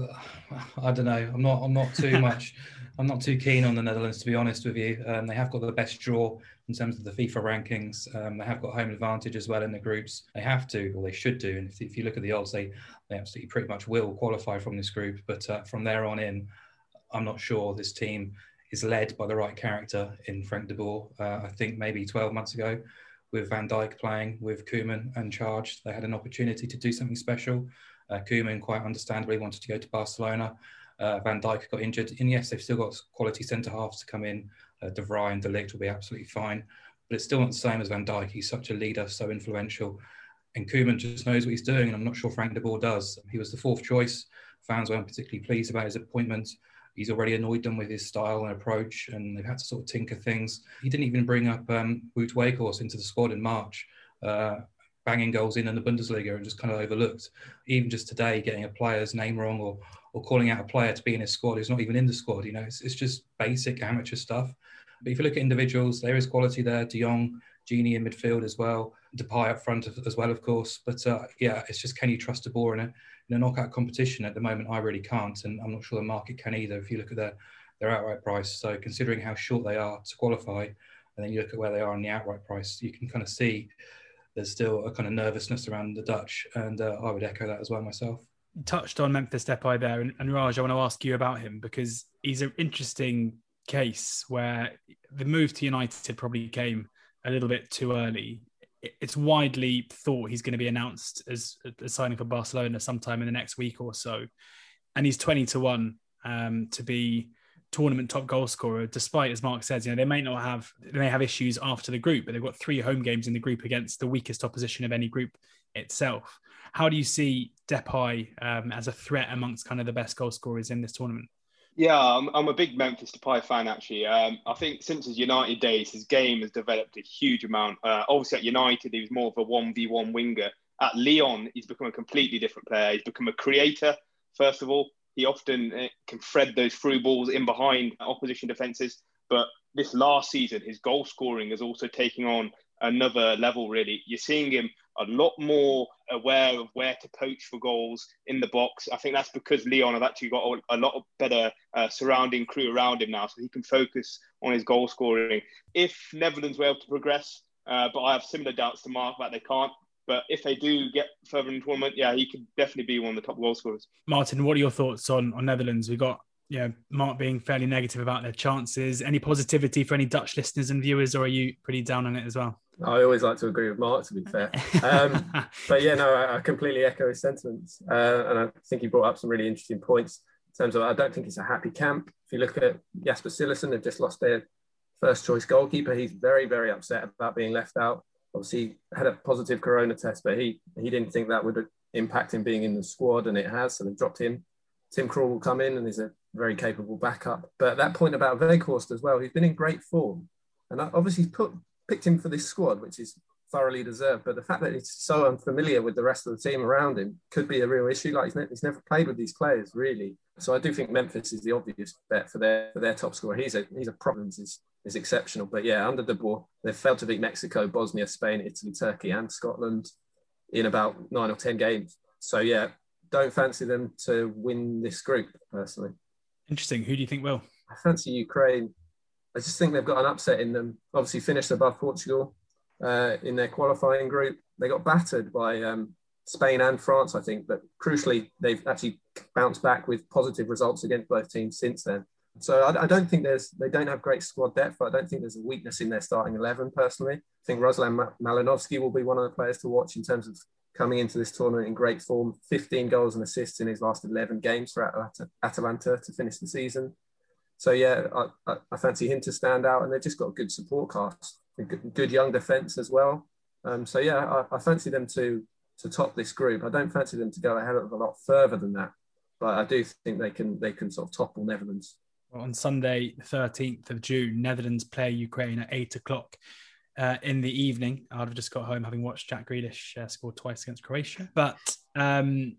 I don't know. I'm not. I'm not too much. I'm not too keen on the Netherlands to be honest with you. Um, they have got the best draw in terms of the FIFA rankings. Um, they have got home advantage as well in the groups. They have to, or they should do. And if, if you look at the odds, they they absolutely pretty much will qualify from this group. But uh, from there on in, I'm not sure this team is led by the right character in Frank de Boer. Uh, I think maybe 12 months ago, with Van Dijk playing with Koeman and charge, they had an opportunity to do something special. Uh, Koeman, quite understandably, wanted to go to Barcelona. Uh, Van Dijk got injured, and yes, they've still got quality centre halves to come in. Uh, De Vrij and De Ligt will be absolutely fine, but it's still not the same as Van Dijk. He's such a leader, so influential, and Koeman just knows what he's doing, and I'm not sure Frank de Boer does. He was the fourth choice. Fans weren't particularly pleased about his appointment. He's already annoyed them with his style and approach, and they've had to sort of tinker things. He didn't even bring up um, Wout Weghorst into the squad in March. Uh, banging goals in in the Bundesliga and just kind of overlooked. Even just today, getting a player's name wrong or or calling out a player to be in his squad who's not even in the squad. You know, it's, it's just basic amateur stuff. But if you look at individuals, there is quality there. De Jong, Gini in midfield as well, Depay up front as well, of course. But uh, yeah, it's just can you trust De Boer in a, in a knockout competition? At the moment, I really can't, and I'm not sure the market can either. If you look at their their outright price, so considering how short they are to qualify, and then you look at where they are on the outright price, you can kind of see there's still a kind of nervousness around the Dutch, and uh, I would echo that as well myself. touched on Memphis Depay there, and, and Raj, I want to ask you about him because he's an interesting case where the move to United probably came a little bit too early. It's widely thought he's going to be announced as a signing for Barcelona sometime in the next week or so, and he's twenty to one um, to be tournament top goal scorer, despite as Mark says, you know, they may not have they may have issues after the group, but they've got three home games in the group against the weakest opposition of any group itself. How do you see Depay um, as a threat amongst kind of the best goal scorers in this tournament? Yeah, I'm, I'm a big Memphis Depay fan actually. Um, I think since his United days, his game has developed a huge amount. Uh, obviously at United, he was more of a one v one winger. At Lyon, he's become a completely different player. He's become a creator, first of all. He often uh, can thread those through balls in behind opposition defences. But this last season, his goal scoring is also taking on another level, really. You're seeing him a lot more aware of where to poach for goals in the box. I think that's because Lyon have actually got a, lot of better uh, surrounding crew around him now, so he can focus on his goal scoring. If Netherlands were able to progress, uh, but I have similar doubts to Mark that they can't. But if they do get further in the tournament, yeah, he could definitely be one of the top goal scorers. Martin, what are your thoughts on, on Netherlands? We've got you know, Mark being fairly negative about their chances. Any positivity for any Dutch listeners and viewers, or are you pretty down on it as well? I always like to agree with Mark, to be fair. Um, but yeah, no, I, I, completely echo his sentiments. Uh, and I think he brought up some really interesting points in terms of I don't think it's a happy camp. If you look at Jasper Cillessen, they've just lost their first choice goalkeeper. He's very, very upset about being left out obviously had a positive corona test, but he he didn't think that would impact him being in the squad, and it has. So they've dropped him. Tim Krul will come in and is a very capable backup. But that point about Weghorst as well, he's been in great form, and obviously put picked him for this squad, which is thoroughly deserved. But the fact that he's so unfamiliar with the rest of the team around him could be a real issue. Like he's, ne- he's never played with these players really. So I do think Memphis is the obvious bet for their for their top scorer. He's a he's a problem is exceptional. But yeah, under De Boer, they've failed to beat Mexico, Bosnia, Spain, Italy, Turkey, and Scotland in about nine or 10 games. So yeah, don't fancy them to win this group personally. Interesting. Who do you think will? I fancy Ukraine. I just think they've got an upset in them. Obviously, finished above Portugal uh, in their qualifying group. They got battered by um, Spain and France, I think, but crucially, they've actually bounced back with positive results against both teams since then. So I, I, don't think there's they don't have great squad depth. I don't think there's a weakness in their starting eleven. Personally, I think Ruslan Malinovsky will be one of the players to watch in terms of coming into this tournament in great form. 15 goals and assists in his last 11 games for Atalanta to finish the season. So yeah, I, I, fancy him to stand out, and they've just got a good support cast, a good, young defence as well. Um, so yeah, I, I fancy them to to top this group. I don't fancy them to go a hell of a lot further than that, but I do think they can they can sort of topple Netherlands on Sunday, 13th of June, Netherlands play Ukraine at eight o'clock uh, in the evening. I'd have just got home having watched Jack Grealish uh, score twice against Croatia. But um,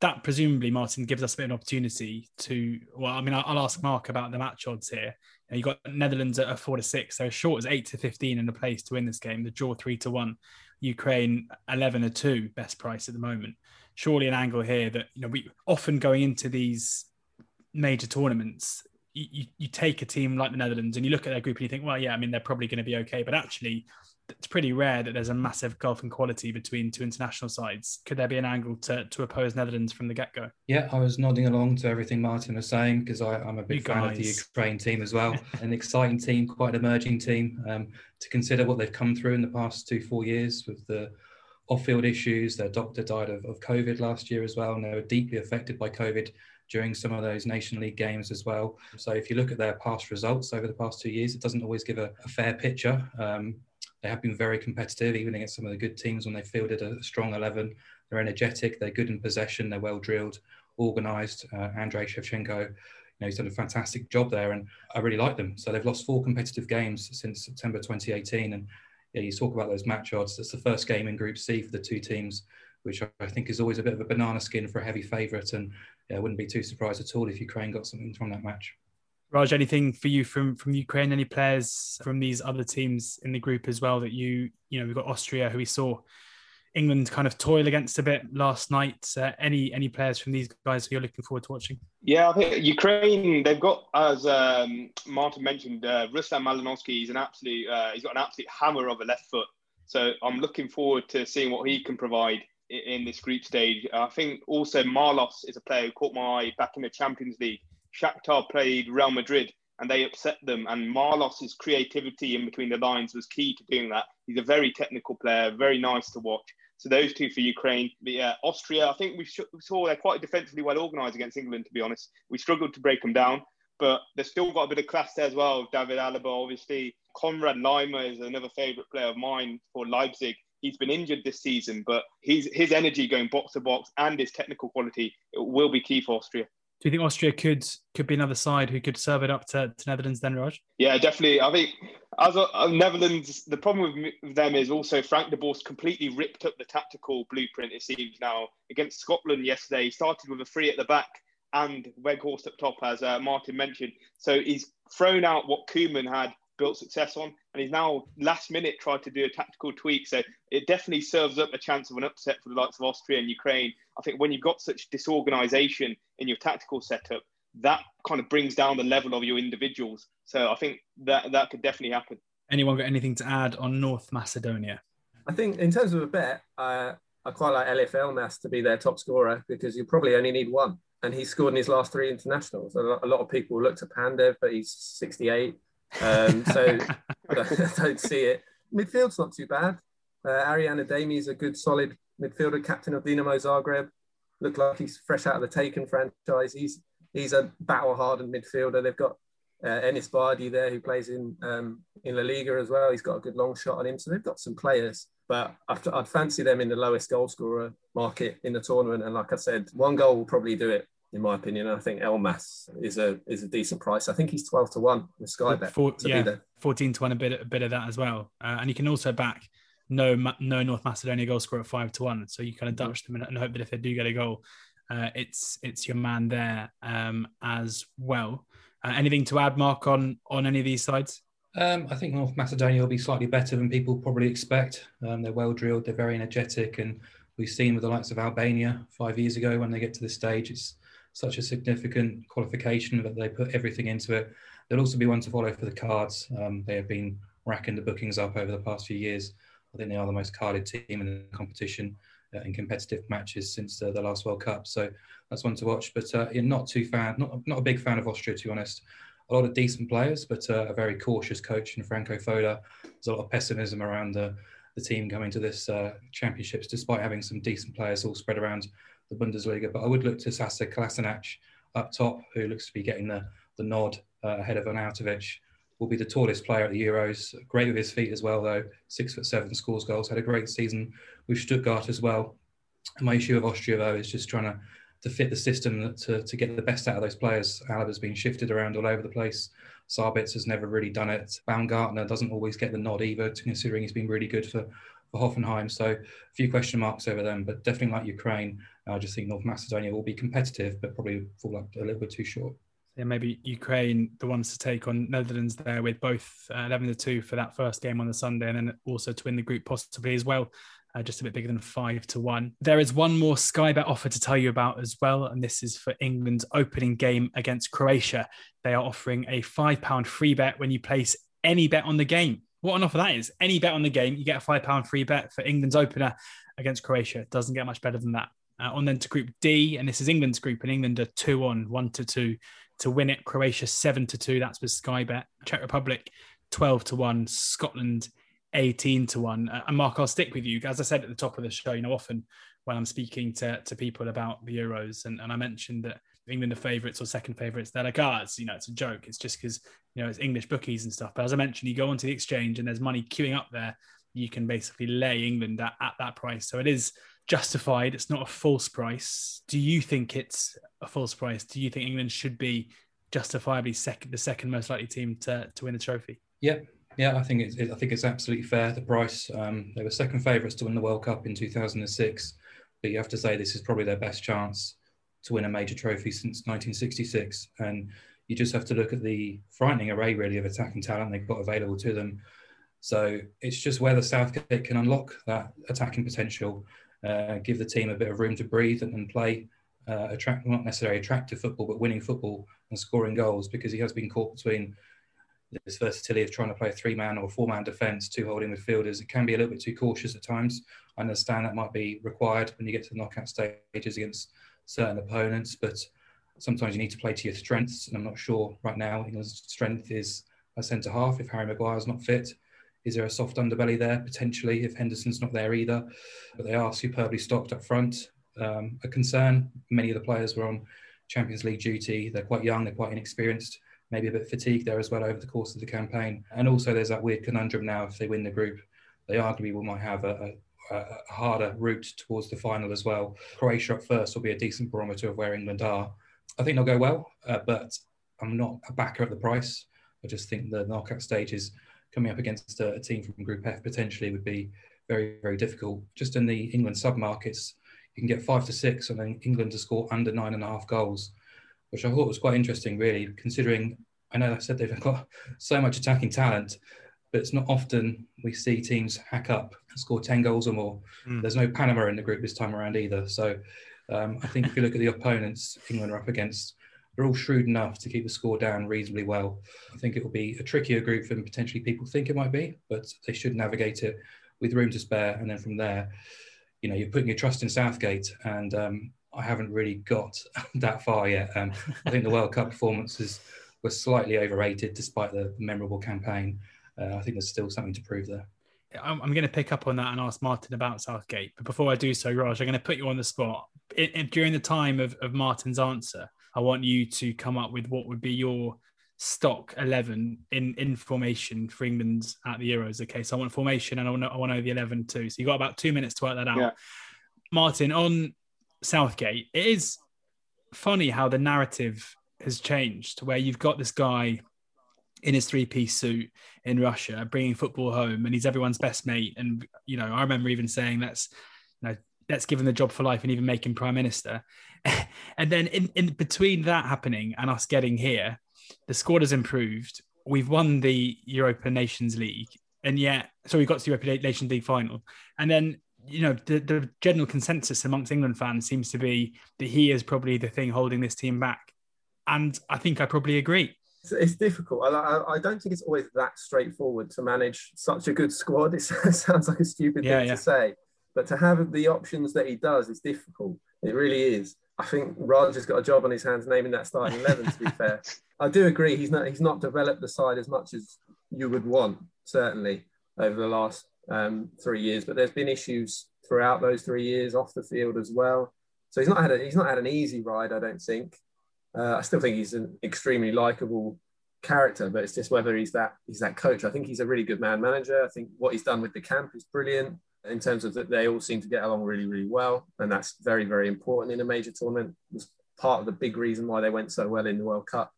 that presumably, Martin, gives us a bit of an opportunity to. Well, I mean, I'll, ask Mark about the match odds here. You, you got Netherlands at a four to six, so as short as eight to 15 in the place to win this game. The draw three to one. Ukraine 11 to 2 best price at the moment surely an angle here that you know we often going into these major tournaments you, you take a team like the Netherlands and you look at their group and you think, well, yeah, I mean, they're probably going to be okay. But actually, it's pretty rare that there's a massive gulf in quality between two international sides. Could there be an angle to, to oppose Netherlands from the get go? Yeah, I was nodding along to everything Martin was saying because I'm a big you fan guys. of the Ukraine team as well. an exciting team, quite an emerging team. Um, to consider what they've come through in the past two, four years with the off field issues. Their doctor died of, of COVID last year as well, and they were deeply affected by COVID during some of those Nation League games as well. So if you look at their past results over the past two years, it doesn't always give a, a fair picture. Um, they have been very competitive, even against some of the good teams when they fielded a strong 11. They're energetic, they're good in possession, they're well drilled, organised. Uh, Andrei Shevchenko, you know, he's done a fantastic job there, and I really like them. So they've lost four competitive games since September 2018, and yeah, you talk about those match odds. That's the first game in Group C for the two teams, which I think is always a bit of a banana skin for a heavy favourite, and yeah, I wouldn't be too surprised at all if Ukraine got something from that match. Raj, anything for you from from Ukraine? Any players from these other teams in the group as well that you you know we've got Austria who we saw England kind of toil against a bit last night. Uh, any any players from these guys who you're looking forward to watching? Yeah, I think Ukraine they've got as um, Martin mentioned, uh, Ruslan Malinovsky. He's an absolute uh, he's got an absolute hammer of a left foot. So I'm looking forward to seeing what he can provide in, this group stage. I think also Marlos is a player who caught my eye back in the Champions League Shakhtar played Real Madrid and they upset them. And Marlos's creativity in between the lines was key to doing that. He's a very technical player, very nice to watch. So those two for Ukraine. But yeah, Austria, I think we, saw they're quite defensively well organised against England, to be honest. We struggled to break them down, but they've still got a bit of class there as well. David Alaba, obviously. Konrad Laimer is another favourite player of mine for Leipzig. He's been injured this season, but his, his energy going box to box and his technical quality will be key for Austria. Do you think Austria could could be another side who could serve it up to, to Netherlands then, Raj? Yeah, definitely. I think as a, a Netherlands, the problem with them is also Frank de Boer completely ripped up the tactical blueprint. It seems now against Scotland yesterday, he started with a three at the back and Weghorst up top, as uh, Martin mentioned. So he's thrown out what Koeman had built success on. And he's now last minute tried to do a tactical tweak. So it definitely serves up a chance of an upset for the likes of Austria and Ukraine. I think when you've got such disorganization in your tactical setup, that kind of brings down the level of your individuals. So I think that that could definitely happen. Anyone got anything to add on North Macedonia? I think in terms of a bet, uh, I quite like Eljif Elmas to be their top scorer because you probably only need one. And he scored in his last three internationals. A lot of people looked at Pandev, but he's 68. Um, so I, don't, see it. Midfield's not too bad. Uh, Arijan Ademi is a good, solid midfielder, captain of Dinamo Zagreb. Look like he's fresh out of the Taken franchise. He's he's a battle-hardened midfielder. They've got uh, Enis Bardhi there who plays in um, in La Liga as well. He's got a good long shot on him. So they've got some players, but I'd, I'd fancy them in the lowest goal scorer market in the tournament. And like I said, one goal will probably do it in my opinion. I think Elmas is a is a decent price. I think he's twelve to one with Sky Bet. Four, yeah, fourteen to one, a bit a bit of that as well. Uh, and you can also back no no North Macedonia goal score at five to one. So you kind of mm-hmm. dutch them and, and hope that if they do get a goal, uh, it's it's your man there um, as well. Uh, anything to add, Mark, on on any of these sides? Um, I think North Macedonia will be slightly better than people probably expect. Um, they're well drilled, they're very energetic, and we've seen with the likes of Albania five years ago when they get to this stage, it's such a significant qualification that they put everything into it. There'll also be one to follow for the cards. Um, they have been racking the bookings up over the past few years. I think they are the most carded team in the competition uh, in competitive matches since uh, the last World Cup. So that's one to watch. But uh, you're not too fan, not not a big fan of Austria to be honest. A lot of decent players, but uh, a very cautious coach in Franco Foda. There's a lot of pessimism around the the team coming to this uh, championships, despite having some decent players all spread around the Bundesliga. But I would look to Sasa Kalajdzic up top, who looks to be getting the, the nod uh, ahead of Arnautovic. Will be the tallest player at the Euros. Great with his feet as well, though. Six foot seven, scores goals. Had a great season with Stuttgart as well. And my issue with Austria, though, is just trying to, to fit the system to, to get the best out of those players. Alaba's been shifted around all over the place. Sabitzer has never really done it. Baumgartner doesn't always get the nod either, considering he's been really good for for Hoffenheim. So a few question marks over them, but definitely like Ukraine, I just think North Macedonia will be competitive, but probably fall up a little bit too short. Yeah, maybe Ukraine, the ones to take on Netherlands there with both uh, 11 to 2 for that first game on the Sunday, and then also to win the group possibly as well. Uh, just a bit bigger than five to one. There is one more Sky Bet offer to tell you about as well, and this is for England's opening game against Croatia. They are offering a five pound free bet when you place any bet on the game. What an offer that is. Any bet on the game, you get a five pound free bet for England's opener against Croatia. It Doesn't get much better than that. Uh, on then to Group D, and this is England's group, and England are two on, one to two to win it. Croatia seven to two. That's with Sky Bet. Czech Republic twelve to one. Scotland 18 to 1. Uh, and Mark, I'll stick with you. As I said at the top of the show, you know, often when I'm speaking to, to people about the Euros, and, and I mentioned that England are favourites or second favourites, they're like, ah, it's you know, it's a joke. It's just because you know it's English bookies and stuff. But as I mentioned, you go onto the exchange and there's money queuing up there. You can basically lay England at, at that price. So it is justified. It's not a false price. Do you think it's a false price? Do you think England should be justifiably second, the second most likely team to, to win the trophy? Yeah, yeah, I think it's I think it's absolutely fair. The price um, they were second favourites to win the World Cup in 2006, but you have to say this is probably their best chance to win a major trophy since 1966. And you just have to look at the frightening array really of attacking talent they've got available to them. So it's just whether Southgate can unlock that attacking potential, uh, give the team a bit of room to breathe and, and play uh, attract not necessarily attractive football, but winning football and scoring goals because he has been caught between this versatility of trying to play a three man or four man defence, two holding midfielders. It can be a little bit too cautious at times. I understand that might be required when you get to the knockout stages against certain opponents, but sometimes you need to play to your strengths. And I'm not sure right now England's strength is a centre half if Harry Maguire's not fit. Is there a soft underbelly there potentially if Henderson's not there either? But they are superbly stocked up front. Um, a concern. Many of the players were on Champions League duty. They're quite young. They're quite inexperienced. Maybe a bit fatigued there as well over the course of the campaign. And also, there's that weird conundrum now. If they win the group, they arguably will might have a, a, a harder route towards the final as well. Croatia at first will be a decent barometer of where England are. I think they'll go well, uh, but I'm not a backer at the price. I just think the knockout stages coming up against a, a, team from Group F potentially would be very, very difficult. Just in the England sub markets, you can get five to six, and then England to score under nine and a half goals, which I thought was quite interesting, really, considering I know I said they've got so much attacking talent, but it's not often we see teams hack up and score 10 goals or more. Mm. There's no Panama in the group this time around either. So um, I think if you look at the opponents England are up against, they're all shrewd enough to keep the score down reasonably well. I think it will be a trickier group than potentially people think it might be, but they should navigate it with room to spare. And then from there, you know, you're putting your trust in Southgate, and um, I haven't really got that far yet. Um, I think the World Cup performances were slightly overrated despite the memorable campaign. Uh, I think there's still something to prove there. I'm, going to pick up on that and ask Martin about Southgate. But before I do so, Raj, I'm going to put you on the spot. It, it, during the time of, of Martin's answer, I want you to come up with what would be your stock 11 in, in formation for England at the Euros. Okay, so I want formation and I want to, I want to know the 11 too. So you've got about two minutes to work that out. Yeah. Martin, on Southgate, it is funny how the narrative has changed where you've got this guy in his three-piece suit in Russia bringing football home and he's everyone's best mate and you know I remember even saying let's you let's give him the job for life and even make him prime minister and then in, in between that happening and us getting here the squad has improved. We've won the Europa Nations League, and yet, so we got to the Europa Nations League final, and then you know the, the general consensus amongst England fans seems to be that he is probably the thing holding this team back, and I think I probably agree. It's, difficult. I, I, don't think it's always that straightforward to manage such a good squad. It sounds like a stupid yeah, thing yeah. to say, but to have the options that he does is difficult. It really is. I think Raj has got a job on his hands naming that starting eleven. To be fair, I do agree he's not he's not developed the side as much as you would want certainly over the last um, three years. But there's been issues throughout those three years off the field as well. So he's not had a, he's not had an easy ride. I don't think. Uh, I still think he's an extremely likable character, but it's just whether he's that he's that coach. I think he's a really good man manager. I think what he's done with the camp is brilliant in terms of that they all seem to get along really really well, and that's very very important in a major tournament. Was part of the big reason why they went so well in the World Cup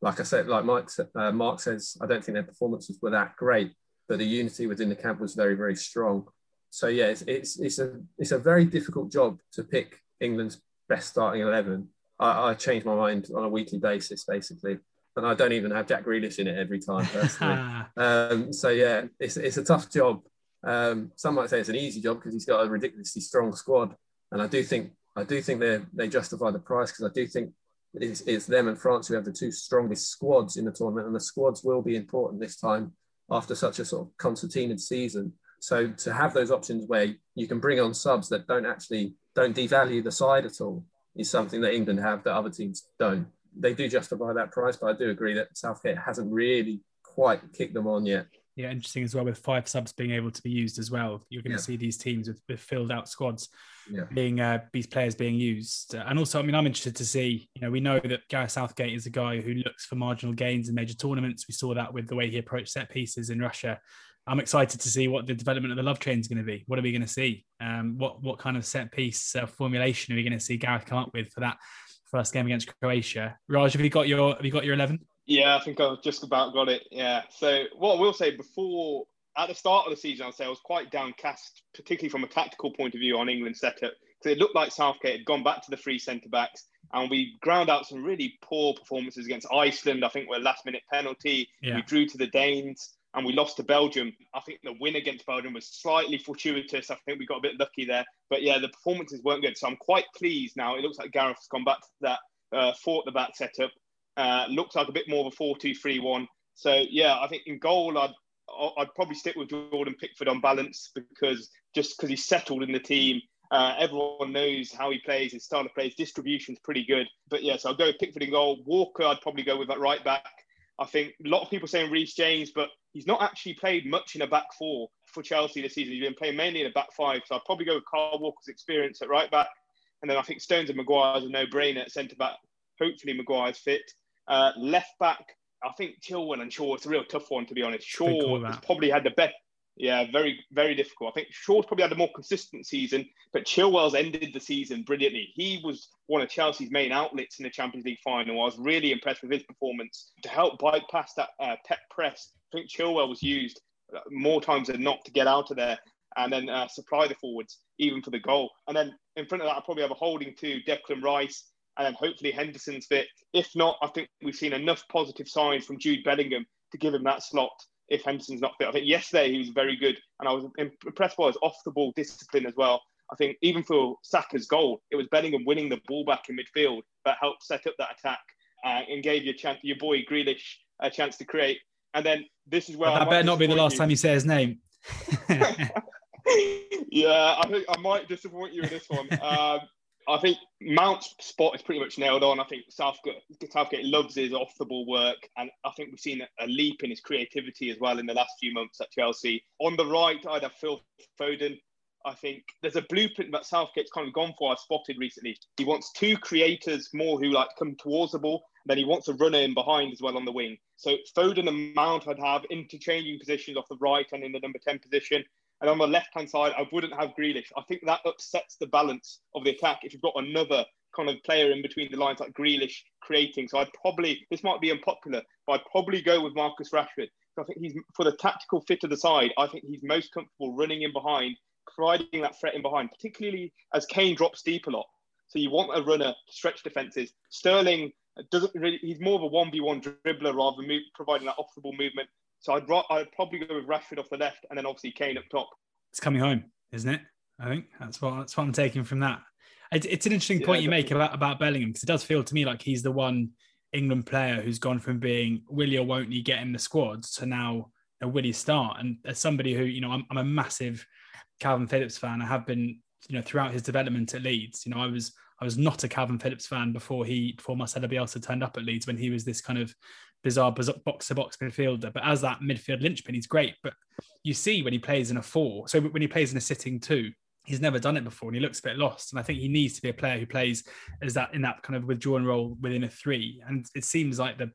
like I said, like Mike, uh, Mark says, I don't think their performances were that great, but the unity within the camp was very, very strong. So yeah, it's it's, it's a it's a very difficult job to pick England's best starting eleven. I, I change my mind on a weekly basis, basically, and I don't even have Jack Grealish in it every time personally. um, so yeah, it's it's a tough job. Um, some might say it's an easy job because he's got a ridiculously strong squad, and I do think I do think they they justify the price because I do think it's, it's them and France who have the two strongest squads in the tournament, and the squads will be important this time after such a sort of concertinaed season. So to have those options where you can bring on subs that don't actually don't devalue the side at all is something that England have that other teams don't. They do justify that price, but I do agree that Southgate hasn't really quite kicked them on yet. Yeah, interesting as well with five subs being able to be used as well. You're going to see these teams with, with filled out squads yeah. being uh, these players being used. And also, I mean, I'm interested to see. You know, we know that Gareth Southgate is a guy who looks for marginal gains in major tournaments. We saw that with the way he approached set pieces in Russia. I'm excited to see what the development of the love train is going to be. What are we going to see? Um, what what kind of set piece uh, formulation are we going to see Gareth come up with for that first game against Croatia? Raj, have you got your have you got your eleven? Yeah, I think I've just about got it. Yeah. So what I will say before at the start of the season, I'll say I was quite downcast, particularly from a tactical point of view on England's setup, because it looked like Southgate had gone back to the three centre backs, and we ground out some really poor performances against Iceland. I think were last minute penalty. Yeah. We drew to the Danes and we lost to Belgium. I think the win against Belgium was slightly fortuitous. I think we got a bit lucky there. But yeah, the performances weren't good. So I'm quite pleased now. It looks like Gareth's gone back to that uh, four at the back setup. Uh, looks like a bit more of a 4 2 3 1. So yeah, I think in goal, I'd, I'd probably stick with Jordan Pickford on balance because just because he's settled in the team. Uh, everyone knows how he plays, his style of play, his distribution's pretty good. But yeah, so I'll go with Pickford in goal. Walker, I'd probably go with that right back. I think a lot of people saying Reece James, but he's not actually played much in a back four for Chelsea this season. He's been playing mainly in a back five. So I'd probably go with Kyle Walker's experience at right back. And then I think Stones and Maguire is a no brainer at centre back. Hopefully, Maguire's fit. Uh, left back, I think Chilwell and Shaw, it's a real tough one, to be honest. Shaw has probably had the best. Yeah, very, very difficult. I think Shaw's probably had a more consistent season, but Chilwell's ended the season brilliantly. He was one of Chelsea's main outlets in the Champions League final. I was really impressed with his performance to help bypass that uh, Pep press I think Chilwell was used more times than not to get out of there and then uh, supply the forwards, even for the goal. And then in front of that, I probably have a holding two Declan Rice, and then hopefully Henderson's fit. If not, I think we've seen enough positive signs from Jude Bellingham to give him that slot if Henderson's not fit. I think yesterday he was very good, and I was impressed by his off the ball discipline as well. I think even for Saka's goal, it was Bellingham winning the ball back in midfield that helped set up that attack uh, and gave your chance, your boy Grealish a chance to create. And then this is where that better not be the last you. time you say his name. yeah, I think I might disappoint you in this one. Um, I think Mount's spot is pretty much nailed on. I think Southgate, Southgate loves his off the ball work, and I think we've seen a leap in his creativity as well in the last few months at Chelsea. On the right, I'd have Phil Foden. I think there's a blueprint that Southgate's kind of gone for. I've spotted recently. He wants two creators more who like come towards the ball. Then he wants a runner in behind as well on the wing. So Foden and Mount I'd have interchanging positions off the right and in the number 10 position. And on the left hand side, I wouldn't have Grealish. I think that upsets the balance of the attack if you've got another kind of player in between the lines like Grealish creating. So I'd probably, this might be unpopular, but I'd probably go with Marcus Rashford. I think he's, for the tactical fit of the side, I think he's most comfortable running in behind, providing that threat in behind, particularly as Kane drops deep a lot. So you want a runner to stretch defences. Sterling doesn't really. He's more of a one v one dribbler rather than move, providing that off the ball movement. So I'd I'd probably go with Rashford off the left, and then obviously Kane up top. It's coming home, isn't it? I think that's what that's what I'm taking from that. It's, it's an interesting point yeah, you make about about Bellingham because it does feel to me like he's the one England player who's gone from being will or won't he get in the squad to now know, will he start? And as somebody who you know I'm, I'm a massive Kalvin Phillips fan. I have been you know throughout his development at Leeds. You know I was I was not a Kalvin Phillips fan before he before Marcelo Bielsa turned up at Leeds when he was this kind of bizarre box to box midfielder. But as that midfield linchpin, he's great. But you see when he plays in a four, so when he plays in a sitting two, he's never done it before and he looks a bit lost. And I think he needs to be a player who plays as that in that kind of withdrawn role within a three. And it seems like the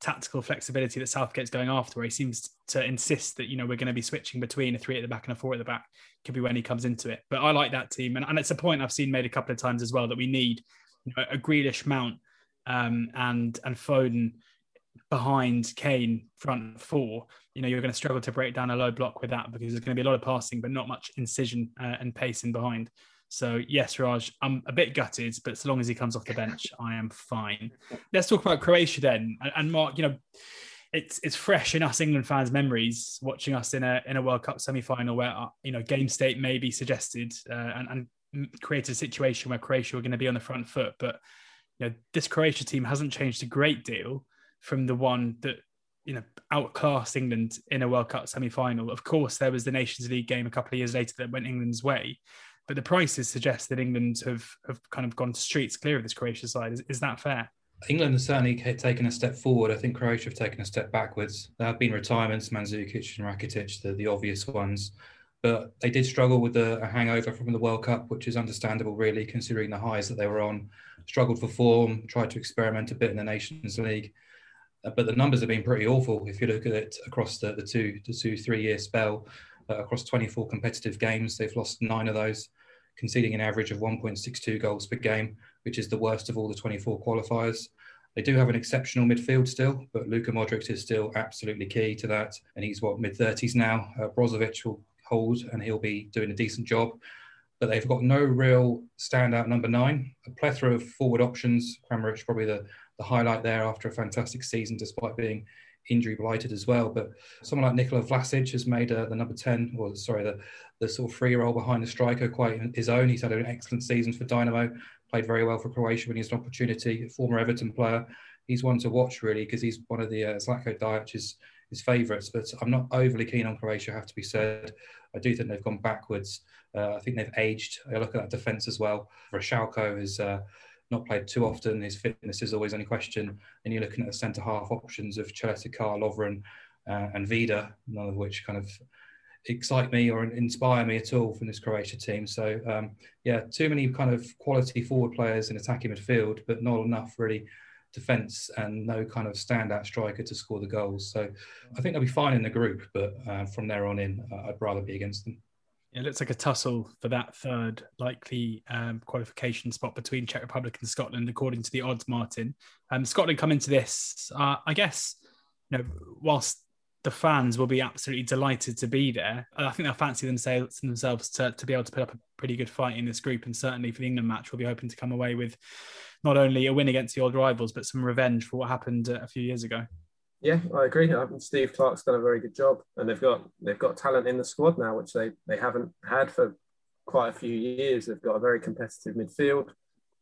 tactical flexibility that Southgate's going after, where he seems to insist that, you know, we're going to be switching between a three at the back and a four at the back, could be when he comes into it. But I like that team. And, and it's a point I've seen made a couple of times as well that we need you know, a Grealish mount um, and, and Foden behind Kane front four. You know, you're going to struggle to break down a low block with that because there's going to be a lot of passing, but not much incision uh, and pace in behind. So yes, Raj, I'm a bit gutted, but so long as he comes off the bench, I am fine. Let's talk about Croatia then. And, Mark, you know, it's it's fresh in us England fans' memories watching us in a in a World Cup semi final where uh, you know game state may be suggested uh, and, and created a situation where Croatia were going to be on the front foot, but you know this Croatia team hasn't changed a great deal from the one that you know outclassed England in a World Cup semi final. Of course, there was the Nations League game a couple of years later that went England's way, but the prices suggest that England have have kind of gone streets clear of this Croatia side. Is, is that fair? England has certainly taken a step forward. I think Croatia have taken a step backwards. There have been retirements, Mandzukic and Rakitic, the, the obvious ones. But they did struggle with a, a hangover from the World Cup, which is understandable, really, considering the highs that they were on. Struggled for form, tried to experiment a bit in the Nations League. But the numbers have been pretty awful if you look at it across the, the two, the two, three year spell. Uh, across 24 competitive games, they've lost nine of those, conceding an average of 1.62 goals per game, which is the worst of all the 24 qualifiers. They do have an exceptional midfield still, but Luka Modric is still absolutely key to that. And he's what, mid 30s now. Uh, Brozovic will hold and he'll be doing a decent job. But they've got no real standout number nine. A plethora of forward options. Kramaric probably the, the highlight there after a fantastic season, despite being injury blighted as well. But someone like Nikola Vlasic has made uh, the number 10, or sorry, the, the sort of free role behind the striker quite his own. He's had an excellent season for Dynamo, played very well for Croatia when he has an opportunity, former Everton player. He's one to watch really because he's one of the uh, Zlatko Dalic's his favourites. But I'm not overly keen on Croatia, have to be said. I do think they've gone backwards. Uh, I think they've aged. I look at that defence as well. Vrsaljko has uh, not played too often. His fitness is always any question. And you're looking at the centre half options of Chaleta-Car, Lovren, uh, and Vida, none of which kind of excite me or inspire me at all from this Croatia team. So um, yeah, too many kind of quality forward players in attacking midfield, but not enough really defence and no kind of standout striker to score the goals. So I think they'll be fine in the group, but uh, from there on in, uh, I'd rather be against them. It looks like a tussle for that third likely um, qualification spot between Czech Republic and Scotland, according to the odds, Martin. Um, Scotland come into this, uh, I guess, you know, whilst the fans will be absolutely delighted to be there. I think they'll fancy themselves themselves to, to be able to put up a pretty good fight in this group. And certainly for the England match, we'll be hoping to come away with not only a win against the old rivals, but some revenge for what happened uh, a few years ago. Yeah, I agree. I think Steve Clarke's done a very good job, and they've got they've got talent in the squad now, which they they haven't had for quite a few years. They've got a very competitive midfield.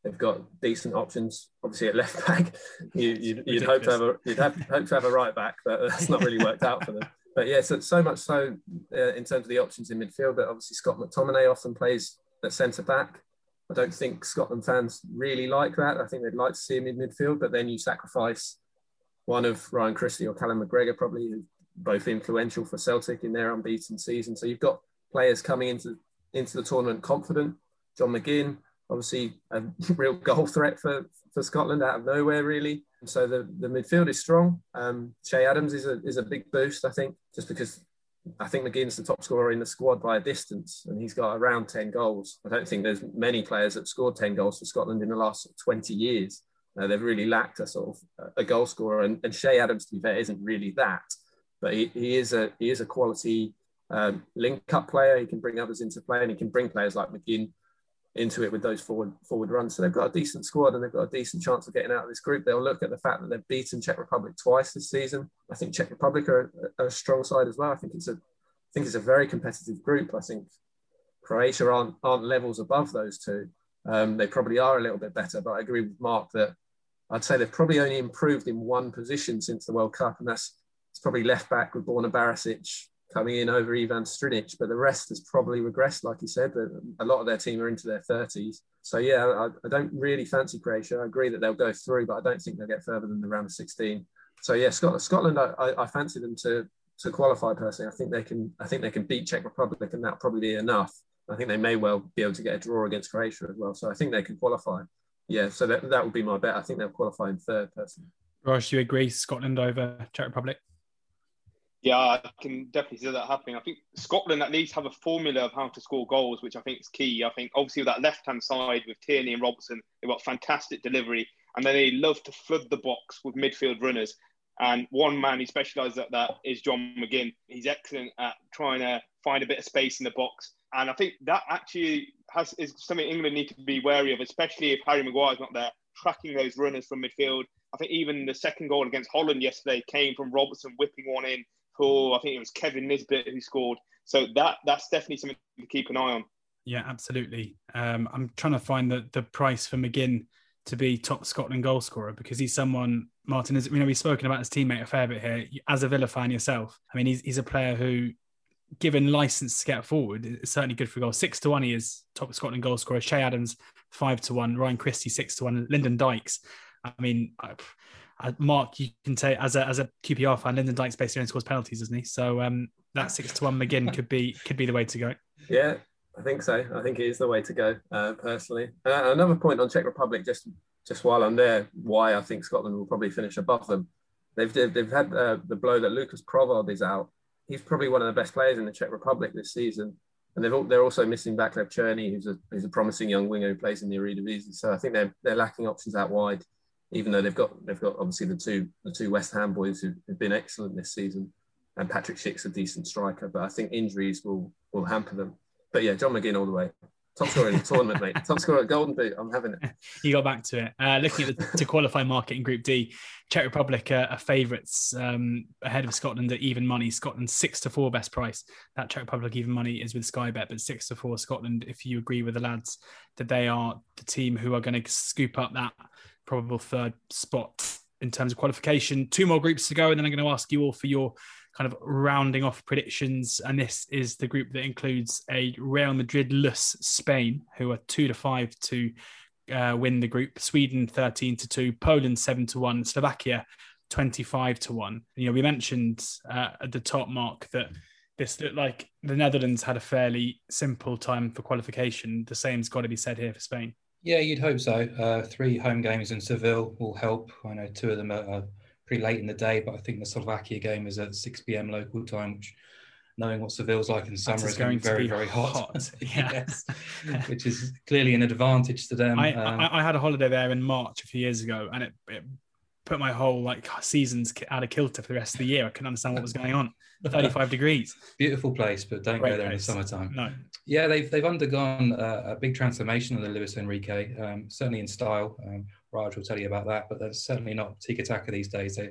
They've got decent options, obviously at left back. You, would hope to have a you'd have hope to have a right back, but that's not really worked out for them. But yeah, so, so much so uh, in terms of the options in midfield that obviously Scott McTominay often plays at centre back. I don't think Scotland fans really like that. I think they'd like to see him in midfield, but then you sacrifice one of Ryan Christie or Callum McGregor, probably both influential for Celtic in their unbeaten season. So you've got players coming into into the tournament confident. John McGinn, obviously a real goal threat for, for Scotland out of nowhere, really. So the, the midfield is strong. Um, Che Adams is a, is a big boost, I think, just because I think McGinn's the top scorer in the squad by a distance, and he's got around 10 goals. I don't think there's many players that scored 10 goals for Scotland in the last 20 years. Uh, they've really lacked a sort of a goal scorer, and, and Che Adams, to be fair, isn't really that. But he, he is a he is a quality um, link up player. He can bring others into play, and he can bring players like McGinn into it with those forward forward runs. So they've got a decent squad and they've got a decent chance of getting out of this group. They'll look at the fact that they've beaten Czech Republic twice this season. I think Czech Republic are a, a strong side as well. I think it's a I think it's a very competitive group. I think Croatia aren't aren't levels above those two. Um, they probably are a little bit better, but I agree with Mark that I'd say they've probably only improved in one position since the World Cup, and that's it's probably left back with Borna Barisic coming in over Ivan Strinic, but the rest has probably regressed, like you said. A lot of their team are into their 30s. So, yeah, I, I, don't really fancy Croatia. I agree that they'll go through, but I don't think they'll get further than the round of 16. So, yeah, Scotland, Scotland I, I fancy them to to qualify personally. I think they can I think they can beat Czech Republic, and that'll probably be enough. I think they may well be able to get a draw against Croatia as well. So I think they can qualify. Yeah, so that, that would be my bet. I think they'll qualify in third personally. Raj, do you agree Scotland over Czech Republic? Yeah, I can definitely see that happening. I think Scotland at least have a formula of how to score goals, which I think is key. I think obviously with that left hand side with Tierney and Robertson, they've got fantastic delivery, and then they love to flood the box with midfield runners. And one man who specialises at that is John McGinn. He's excellent at trying to find a bit of space in the box, and I think that actually has is something England need to be wary of, especially if Harry Maguire's not there, tracking those runners from midfield. I think even the second goal against Holland yesterday came from Robertson whipping one in for I think it was Kevin Nisbet who scored. So that that's definitely something to keep an eye on. Yeah, absolutely. Um, I'm trying to find the the price for McGinn to be top Scotland goal scorer because he's someone Martin. As you know, we've spoken about his teammate a fair bit here. As a Villa fan yourself, I mean, he's he's a player who, given license to get forward, is certainly good for goals. Six to one, he is top Scotland goal scorer. Che Adams five to one, Ryan Christie six to one, Lyndon Dykes I mean, I, I, Mark, you can say as a as a QPR fan, Lyndon Dykes basically only scores penalties, doesn't he? So um, that six to one McGinn could be could be the way to go. Yeah, I think so. I think it is the way to go, uh, personally. Uh, another point on Czech Republic, just just while I'm there, why I think Scotland will probably finish above them. They've they've had uh, the blow that Lucas Provod is out. He's probably one of the best players in the Czech Republic this season, and they've they're also missing Vaclav Černý, who's a who's a promising young winger who plays in the Eredivisie. So I think they're they're lacking options out wide, even though they've got they've got obviously the two the two West Ham boys who've, who've been excellent this season, and Patrik Schick's a decent striker, but I think injuries will will hamper them. But yeah, John McGinn all the way. Top scorer in the tournament, mate. Top scorer at Golden Boot. I'm having it. you got back to it. Uh, looking at the to qualify market in Group D, Czech Republic are, are favourites um, ahead of Scotland at even money. Scotland six to four best price. That Czech Republic even money is with Sky Bet, but six to four Scotland. If you agree with the lads that they are the team who are going to scoop up that probable third spot in terms of qualification. Two more groups to go, and then I'm going to ask you all for your kind of rounding off predictions. And this is the group that includes a Real Madrid less Spain, who are two to five to uh, win the group, Sweden 13 to two, Poland seven to one, Slovakia 25 to one. You know, we mentioned uh, at the top mark that this looked like the Netherlands had a fairly simple time for qualification. The same's got to be said here for Spain. Yeah, you'd hope so. Uh, three home games in Seville will help. I know two of them are, pretty late in the day, but I think the Slovakia game is at 6 p.m. local time, which knowing what Seville's like in summer is going to be very, very hot. hot. yes. which is clearly an advantage to them. I, um, I, I, had a holiday there in March a few years ago, and it, it put my whole like seasons out of kilter for the rest of the year. I couldn't understand what was going on. 35 degrees. Beautiful place, but don't Great go there place. in the summertime. No. Yeah, they've they've undergone a, a big transformation under Luis Enrique, um, certainly in style. Um, Raj will tell you about that, but that's certainly not tiki taka these days. They,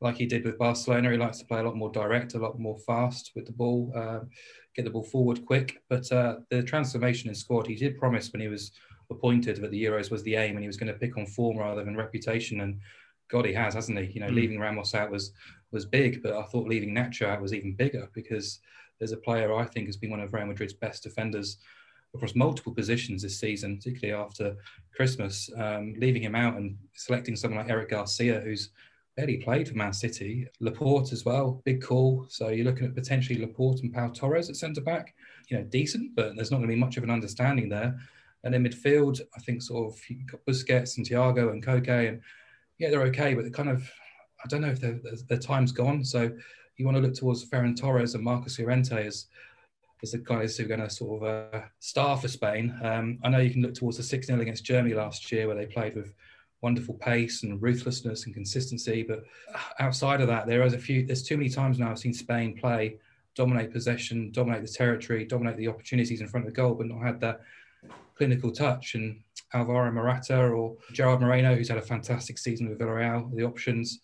like he did with Barcelona, he likes to play a lot more direct, a lot more fast with the ball, um, get the ball forward quick. But uh, the transformation in squad, he did promise when he was appointed that the Euros was the aim and he was going to pick on form rather than reputation. And God, he has, hasn't he? You know, mm. leaving Ramos out was was big, but I thought leaving Nacho out was even bigger because there's a player I think has been one of Real Madrid's best defenders across multiple positions this season, particularly after Christmas. Um, leaving him out and selecting someone like Eric Garcia, who's barely played for Man City. Laporte as well, big call. So you're looking at potentially Laporte and Pau Torres at centre back. You know, decent, but there's not going to be much of an understanding there. And in midfield, I think sort of you've got Busquets and Thiago and Koke, and yeah, they're okay, but they're kind of I don't know if their time's gone. So you want to look towards Ferran Torres and Marcos Llorente as as the guys who are going to sort of uh, star for Spain. Um, I know you can look towards the 6 0 against Germany last year, where they played with wonderful pace and ruthlessness and consistency. But outside of that, there is a few. There's too many times now I've seen Spain play, dominate possession, dominate the territory, dominate the opportunities in front of the goal, but not had that clinical touch. And Alvaro Morata or Gerard Moreno, who's had a fantastic season with Villarreal, the options.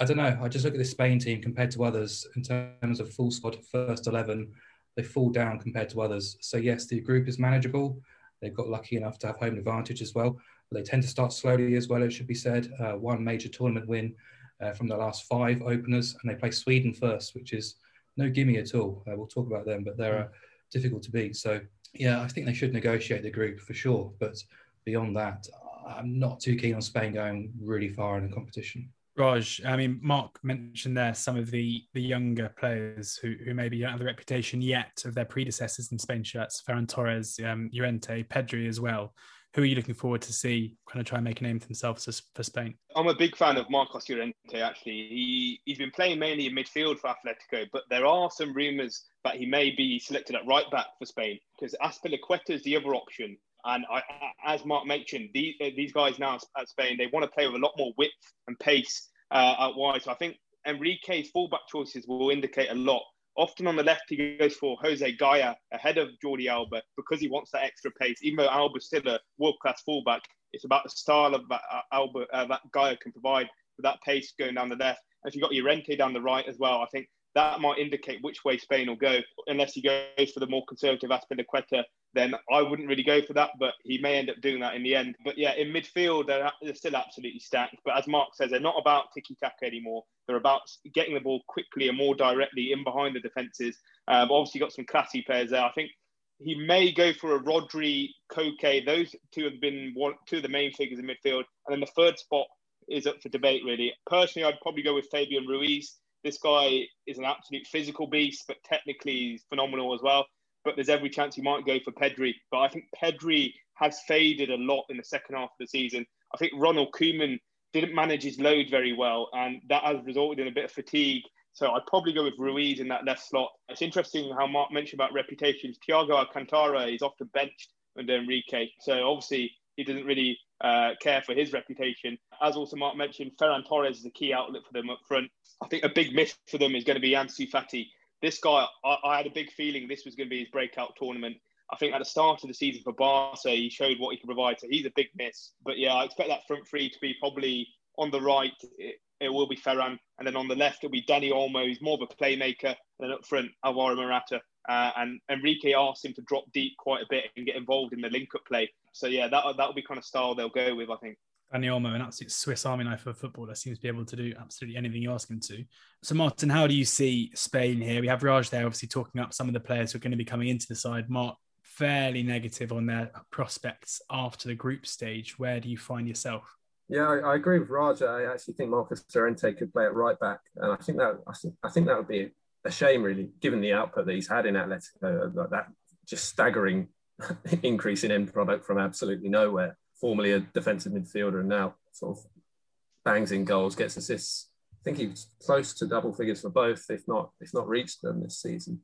I don't know. I just look at the Spain team compared to others in terms of full squad, first 11. They fall down compared to others. So, yes, the group is manageable. They've got lucky enough to have home advantage as well. But they tend to start slowly as well, it should be said. Uh, one major tournament win uh, from the last five openers, and they play Sweden first, which is no gimme at all. Uh, we'll talk about them, but they're uh, difficult to beat. So, yeah, I think they should negotiate the group for sure. But beyond that, I'm not too keen on Spain going really far in the competition. Raj, I mean, Mark mentioned there some of the the younger players who, who maybe don't have the reputation yet of their predecessors in Spain shirts, Ferran Torres, um, Llorente, Pedri as well. Who are you looking forward to see kind of try and make a name for themselves for Spain? I'm a big fan of Marcos Llorente, actually. He, he's been playing mainly in midfield for Atletico, but there are some rumours that he may be selected at right back for Spain because Azpilicueta is the other option. And I, as Mark mentioned, these, these guys now at Spain, they want to play with a lot more width and pace uh, wide. So I think Enrique's fullback choices will indicate a lot. Often on the left, he goes for Jose Gaya ahead of Jordi Alba because he wants that extra pace. Even though Alba's still a world class fullback, it's about the style of that uh, Alba uh, that Gaya can provide with that pace going down the left. And if you've got Llorente down the right as well, I think that might indicate which way Spain will go, unless he goes for the more conservative Azpilicueta then I wouldn't really go for that, but he may end up doing that in the end. But yeah, in midfield, they're, they're still absolutely stacked. But as Mark says, they're not about tiki taka anymore. They're about getting the ball quickly and more directly in behind the defences. Um, obviously, got some classy players there. I think he may go for a Rodri, Koke. Those two have been one, two of the main figures in midfield. And then the third spot, is up for debate, really. Personally, I'd probably go with Fabian Ruiz. This guy is an absolute physical beast, but technically he's phenomenal as well. But there's every chance he might go for Pedri. But I think Pedri has faded a lot in the second half of the season. I think Ronald Koeman didn't manage his load very well, and that has resulted in a bit of fatigue. So I'd probably go with Ruiz in that left slot. It's interesting how Mark mentioned about reputations. Thiago Alcantara is often benched under Enrique. So obviously he doesn't really uh, care for his reputation. As also Mark mentioned, Ferran Torres is a key outlet for them up front. I think a big miss for them is going to be Ansu Fati. This guy, I, I had a big feeling this was going to be his breakout tournament. I think at the start of the season for Barca, he showed what he could provide. So he's a big miss. But yeah, I expect that front three to be probably on the right. It, it will be Ferran, and then on the left it'll be Dani Olmo. He's more of a playmaker. And then up front, Alvaro Morata. Uh, and Enrique asked him to drop deep quite a bit and get involved in the link-up play. So yeah, that that'll be kind of style they'll go with, I think. Dani Olmo, an absolute Swiss Army knife of a footballer, seems to be able to do absolutely anything you ask him to. So, Martin, how do you see Spain here? We have Raj there, obviously talking up some of the players who are going to be coming into the side. Mark, fairly negative on their prospects after the group stage. Where do you find yourself? Yeah, I, I agree with Raj. I actually think Marcos Llorente could play at right back, and I think that I think, I think that would be a shame, really, given the output that he's had in Atletico. Like that just staggering increase in end product from absolutely nowhere. Formerly a defensive midfielder, and now sort of bangs in goals, gets assists. I think he's close to double figures for both, if not if not reached them this season.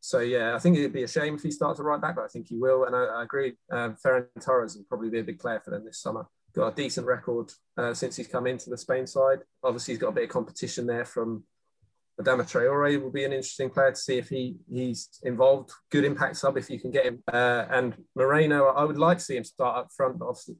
So yeah, I think it'd be a shame if he starts at right back, but I think he will. And I, I agree. Um, Ferran Torres will probably be a big player for them this summer. Got a decent record uh, since he's come into the Spain side. Obviously, he's got a bit of competition there from Adama Traore will be an interesting player to see if he he's involved. Good impact sub if you can get him. Uh, and Moreno, I would like to see him start up front, but often,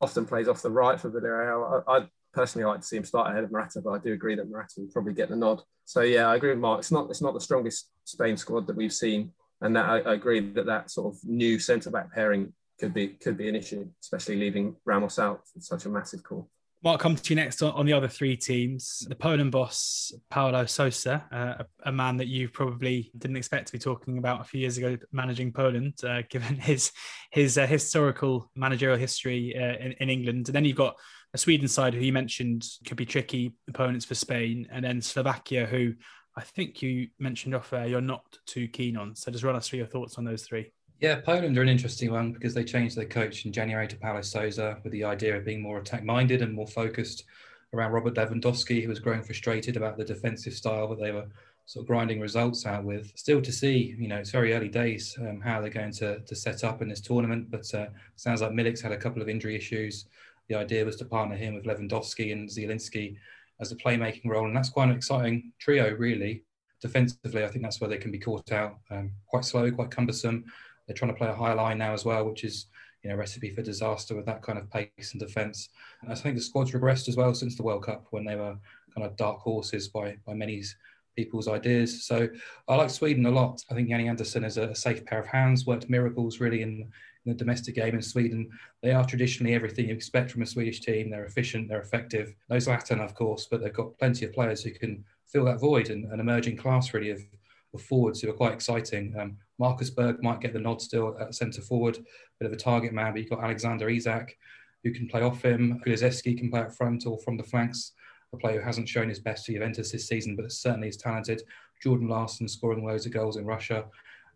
often plays off the right for Villarreal. I, I personally like to see him start ahead of Morata, but I do agree that Morata will probably get the nod. So yeah, I agree with Mark. It's not it's not the strongest Spain squad that we've seen, and that I, I agree that that sort of new centre back pairing could be could be an issue, especially leaving Ramos out. It's such a massive call. Mark, come to you next on, the other three teams. The Poland boss, Paulo Sousa, uh, a, a, man that you probably didn't expect to be talking about a few years ago, managing Poland, uh, given his his uh, historical managerial history uh, in, in, England. And then you've got a Sweden side who you mentioned could be tricky opponents for Spain, and then Slovakia, who I think you mentioned off air you're not too keen on. So just run us through your thoughts on those three. Yeah, Poland are an interesting one because they changed their coach in January to Paulo Sousa with the idea of being more attack minded and more focused around Robert Lewandowski, who was growing frustrated about the defensive style that they were sort of grinding results out with. Still to see, you know, it's very early days um, how they're going to, to set up in this tournament, but uh, sounds like Milik's had a couple of injury issues. The idea was to partner him with Lewandowski and Zielinski as a playmaking role, and that's quite an exciting trio, really. Defensively, I think that's where they can be caught out. Um, quite slow, quite cumbersome they're trying to play a high line now as well, which is you know recipe for disaster with that kind of pace and defence. I think the squad's regressed as well since the World Cup when they were kind of dark horses by by many people's ideas. So I like Sweden a lot. I think Janne Andersson is a safe pair of hands. Worked miracles really in, in the domestic game in Sweden. They are traditionally everything you expect from a Swedish team. They're efficient, they're effective. No Zlatan, of course, but they've got plenty of players who can fill that void and an emerging class really of, of forwards who are quite exciting. Um, Marcus Berg might get the nod still at centre forward, bit of a target man, but you've got Alexander Isak who can play off him. Kulusevski can play up front or from the flanks. A player who hasn't shown his best for Juventus this season, but certainly is talented. Jordan Larsson scoring loads of goals in Russia.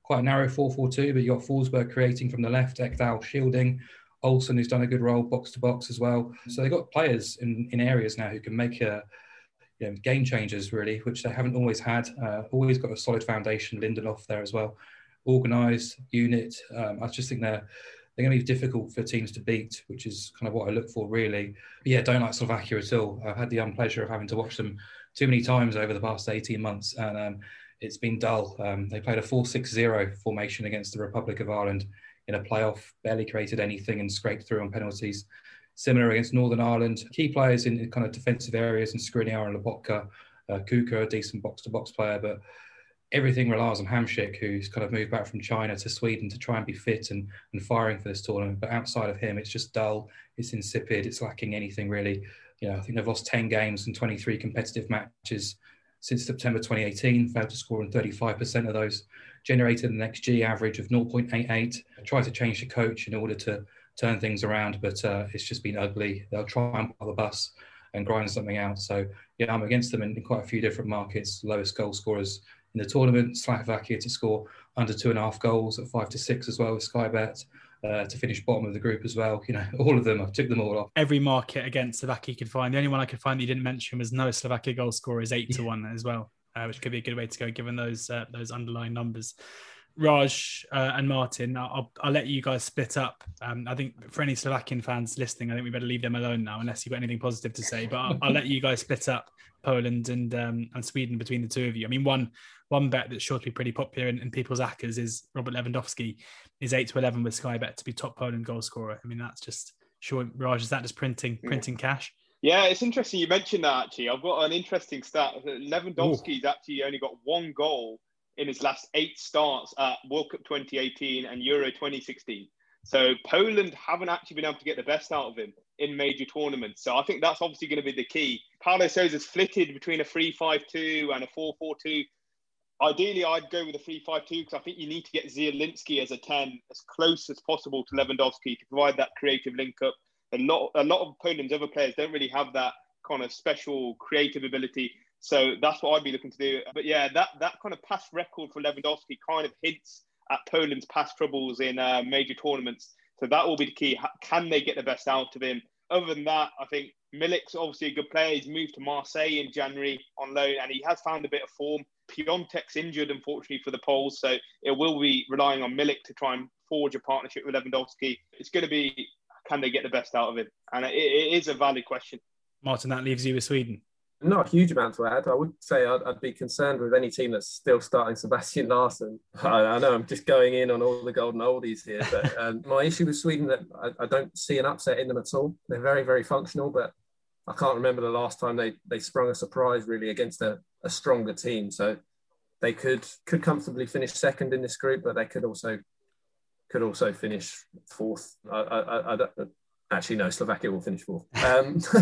Quite a narrow 4 4 2, but you've got Forsberg creating from the left, Ekdal shielding. Olsson, who's done a good role box to box as well. So they've got players in, in areas now who can make a, you know, game changers, really, which they haven't always had. Uh, always got a solid foundation, Lindelof there as well organised unit. Um, I just think they're they're going to be difficult for teams to beat, which is kind of what I look for really. But yeah, don't like Slovakia at all. I've had the unpleasure of having to watch them too many times over the past 18 months, and um, it's been dull. Um, they played a 4-6-0 formation against the Republic of Ireland in a playoff, barely created anything and scraped through on penalties. Similar against Northern Ireland. Key players in kind of defensive areas and Skriniar and Lobotka. Uh, Kucka, a decent box-to-box player, but everything relies on Hamsik, who's kind of moved back from China to Sweden to try and be fit and, and firing for this tournament. But outside of him, it's just dull, it's insipid, it's lacking anything really. You know, I think they've lost 10 games and 23 competitive matches since September 2018, failed to score in 35% of those, generated an XG average of 0.88. Tried to change the coach in order to turn things around, but uh, it's just been ugly. They'll try and pull the bus and grind something out. So yeah, I'm against them in, in quite a few different markets. Lowest goal scorers in the tournament, Slovakia to score under two and a half goals at five to six as well with Sky Bet. Uh, to finish bottom of the group as well. You know, all of them, I've took them all off. Every market against Slovakia you could find. The only one I could find that you didn't mention was no Slovakia goal scorer is eight to one as well, uh, which could be a good way to go given those uh, those underlying numbers. Raj uh, and Martin, I'll, I'll let you guys split up. Um, I think for any Slovakian fans listening, I think we better leave them alone now, unless you've got anything positive to say. But I'll, I'll let you guys split up Poland and um, and Sweden between the two of you. I mean, one one bet that's sure to be pretty popular in, in people's accas is Robert Lewandowski is eight to eleven with Sky Bet to be top Poland goal scorer. I mean, that's just sure. Raj, is that just printing printing cash? Yeah, it's interesting you mentioned that. Actually, I've got an interesting stat. Lewandowski's actually only got one goal in his last eight starts at World Cup 2018 and Euro 2016. So Poland haven't actually been able to get the best out of him in major tournaments. So I think that's obviously going to be the key. Paulo Sousa's flitted between a 3-5-2 and a 4-4-2. Ideally, I'd go with a 3-5-2 because I think you need to get Zielinski as a 10 as close as possible to Lewandowski to provide that creative link up. A lot, a lot of Poland's other players don't really have that kind of special creative ability. So that's what I'd be looking to do. But yeah, that that kind of past record for Lewandowski kind of hints at Poland's past troubles in uh, major tournaments. So that will be the key. Can they get the best out of him? Other than that, I think Milik's obviously a good player. He's moved to Marseille in January on loan, and he has found a bit of form. Piątek's injured, unfortunately, for the Poles, so it will be relying on Milik to try and forge a partnership with Lewandowski. It's going to be can they get the best out of him, and it, it is a valid question. Martin, that leaves you with Sweden not a huge amount to add. I would say I'd, I'd, be concerned with any team that's still starting Sebastian Larsson. I, I, know I'm just going in on all the golden oldies here, but um, my issue with Sweden that I, I, don't see an upset in them at all. They're very, very functional, but I can't remember the last time they they sprung a surprise really against a, a stronger team. So they could could comfortably finish second in this group, but they could also could also finish fourth. I, I, I, Actually, no. Slovakia will finish fourth. Um,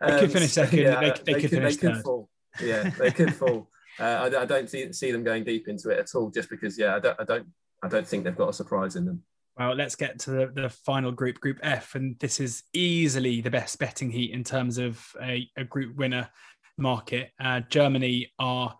they could finish second. Yeah, they, they, they, could, finish they could fall. Yeah, they could fall. Uh, I, I, don't see, see them going deep into it at all, just because. Yeah, I don't. I don't. I don't think they've got a surprise in them. Well, let's get to the, the final group, Group F, and this is easily the best betting heat in terms of a, a group winner market. Uh, Germany are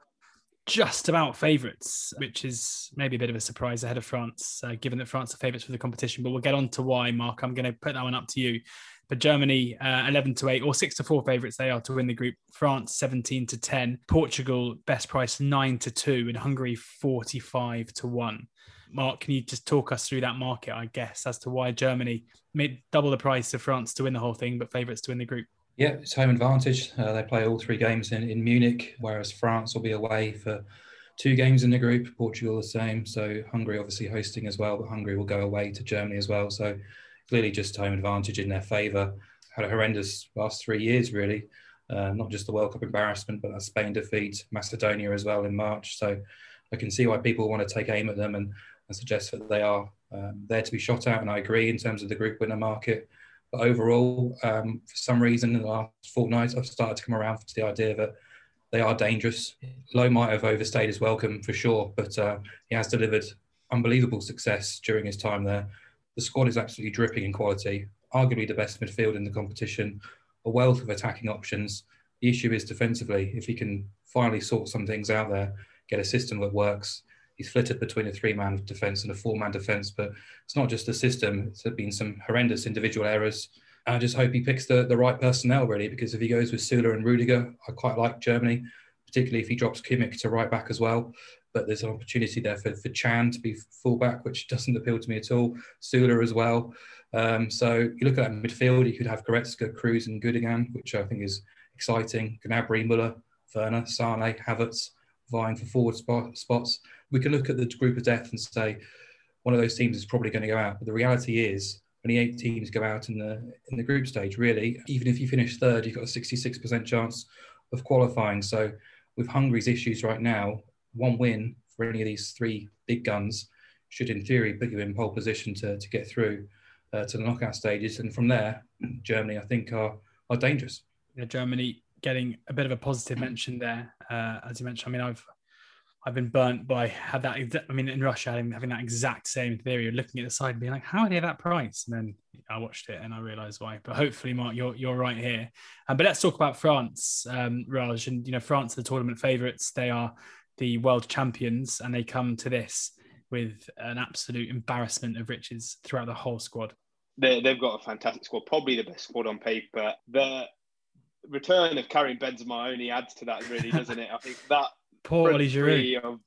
just about favourites, which is maybe a bit of a surprise ahead of France, uh, given that France are favourites for the competition. But we'll get on to why, Mark. I'm going to put that one up to you. But Germany, uh, 11 to 8 or 6 to 4 favourites they are to win the group. France, 17 to 10. Portugal, best price 9 to 2. And Hungary, 45 to 1. Mark, can you just talk us through that market, I guess, as to why Germany made double the price of France to win the whole thing, but favourites to win the group? Yeah, it's home advantage. Uh, they play all three games in, in Munich, whereas France will be away for two games in the group. Portugal the same. So Hungary obviously hosting as well, but Hungary will go away to Germany as well. So clearly just home advantage in their favour. Had a horrendous last three years really. Uh, not just the World Cup embarrassment, but a Spain defeat, Macedonia as well in March. So I can see why people want to take aim at them and, and suggest that they are um, there to be shot at. And I agree in terms of the group winner market. But overall, um, for some reason, in the last fortnight, I've started to come around to the idea that they are dangerous. Löw might have overstayed his welcome for sure, but uh, he has delivered unbelievable success during his time there. The squad is absolutely dripping in quality, arguably the best midfield in the competition, a wealth of attacking options. The issue is defensively, if he can finally sort some things out there, get a system that works, he's flitted between a three-man defence and a four-man defence. But it's not just the system; it's been some horrendous individual errors. I just hope he picks the, the right personnel really, because if he goes with Süle and Rudiger, I quite like Germany, particularly if he drops Kimmich to right back as well. But there's an opportunity there for, for Can to be fullback, which doesn't appeal to me at all. Süle as well. Um, so you look at that midfield, you could have Goretzka, Kroos, and Gundogan, which I think is exciting. Gnabry, Muller, Werner, Sane, Havertz vying for forward spot, spots we can look at the group of death and say one of those teams is probably going to go out. But the reality is, only eight teams go out in the in the group stage. Really, even if you finish third, you've got a 66% chance of qualifying. So, with Hungary's issues right now, one win for any of these three big guns should, in theory, put you in pole position to, to get through uh, to the knockout stages. And from there, Germany, I think, are are dangerous. Yeah, Germany getting a bit of a positive mention there, uh, as you mentioned. I mean, I've I've been burnt by had that. I mean, in Russia, having, that exact same theory, looking at the side and being like, "How are they at that price?" And then I watched it and I realised why. But hopefully, Mark, you're you're right here. Um, but let's talk about France, um, Raj. And you know, France are the tournament favourites. They are the world champions, and they come to this with an absolute embarrassment of riches throughout the whole squad. They, they've got a fantastic squad, probably the best squad on paper. The return of Karim Benzema only adds to that, really, doesn't it? I think that Poor Oli Giroud.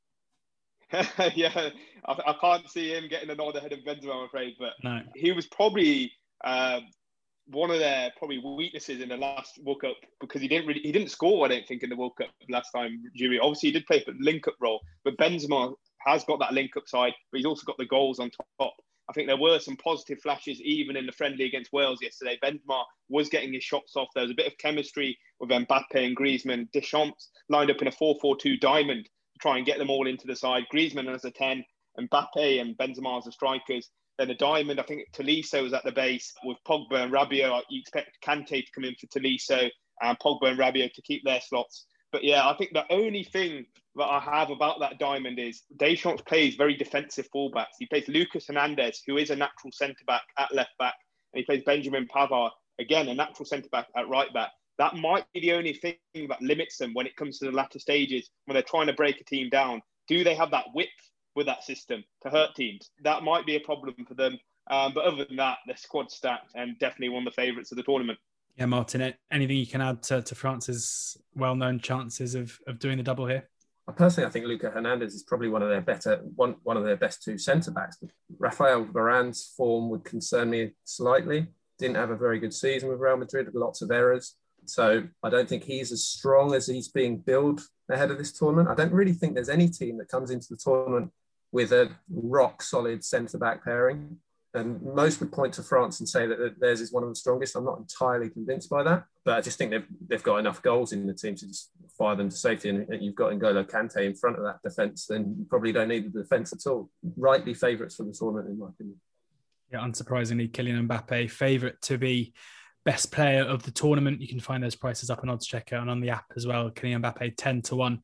yeah, I, I, can't see him getting another head of Benzema, I'm afraid. But no. he was probably um, one of their probably weaknesses in the last World Cup because he didn't really he didn't score. I don't think in the World Cup last time. Giroud obviously he did play a link up role, but Benzema has got that link up side, but he's also got the goals on top. I think there were some positive flashes even in the friendly against Wales yesterday. Benzema was getting his shots off. There was a bit of chemistry with Mbappe and Griezmann. Deschamps lined up in a 4-4-2 diamond to try and get them all into the side. Griezmann as a 10, Mbappe and Benzema as the strikers. Then a diamond, I think Tolisso was at the base with Pogba and Rabiot. You expect Kante to come in for Tolisso and Pogba and Rabiot to keep their slots. But yeah, I think the only thing that I have about that diamond is Deschamps plays very defensive fullbacks. He plays Lucas Hernandez, who is a natural centre back at left back, and he plays Benjamin Pavard, again, a natural centre back at right back. That might be the only thing that limits them when it comes to the latter stages when they're trying to break a team down. Do they have that width with that system to hurt teams? That might be a problem for them. Um, but other than that, the squad stacked and definitely one of the favourites of the tournament. Yeah, Martin, anything you can add to, to France's well known chances of, of doing the double here? Personally, I think Luca Hernandez is probably one of their better one one of their best two centre backs. Rafael Varane's form would concern me slightly. Didn't have a very good season with Real Madrid, lots of errors. So I don't think he's as strong as he's being billed ahead of this tournament. I don't really think there's any team that comes into the tournament with a rock solid centre back pairing. And most would point to France and say that theirs is one of the strongest. I'm not entirely convinced by that, but I just think they've, they've got enough goals in the team to just fire them to safety. And you've got N'Golo Kante in front of that defence, then you probably don't need the defence at all. Rightly favourites for the tournament, in my opinion. Yeah, unsurprisingly, Kylian Mbappe, favourite to be best player of the tournament. You can find those prices up on oddschecker and on the app as well. Kylian Mbappe 10 to 1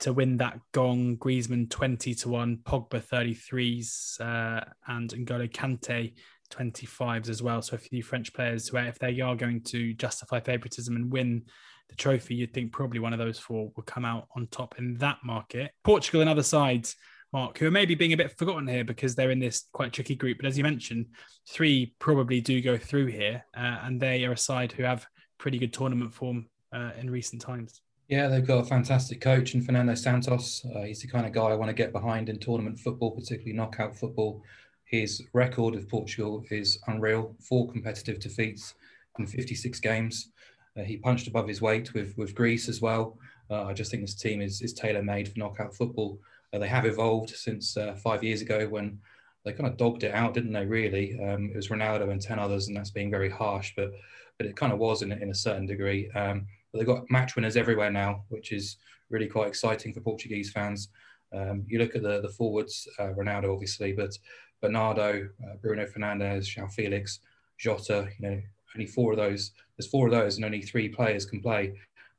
to win that gong. Griezmann 20 to 1, Pogba 33s, uh, and N'Golo Kante 25s as well. So a few French players where if they are going to justify favouritism and win the trophy, you'd think probably one of those four will come out on top in that market. Portugal and other sides, Mark, who are maybe being a bit forgotten here because they're in this quite tricky group. But as you mentioned, three probably do go through here, uh, and they are a side who have pretty good tournament form uh, in recent times. Yeah, they've got a fantastic coach in Fernando Santos. Uh, he's the kind of guy I want to get behind in tournament football, particularly knockout football. His record of Portugal is unreal. Four competitive defeats in 56 games. Uh, he punched above his weight with with Greece as well. Uh, I just think this team is is tailor made for knockout football. Uh, they have evolved since uh, five years ago when they kind of dogged it out, didn't they? Really, um, it was Ronaldo and ten others, and that's being very harsh, but but it kind of was in, in a certain degree. Um, but they've got match winners everywhere now, which is really quite exciting for Portuguese fans. Um, you look at the the forwards, uh, Ronaldo obviously, but Bernardo, uh, Bruno Fernandes, João Felix, Jota. You know, only four of those. There's four of those, and only three players can play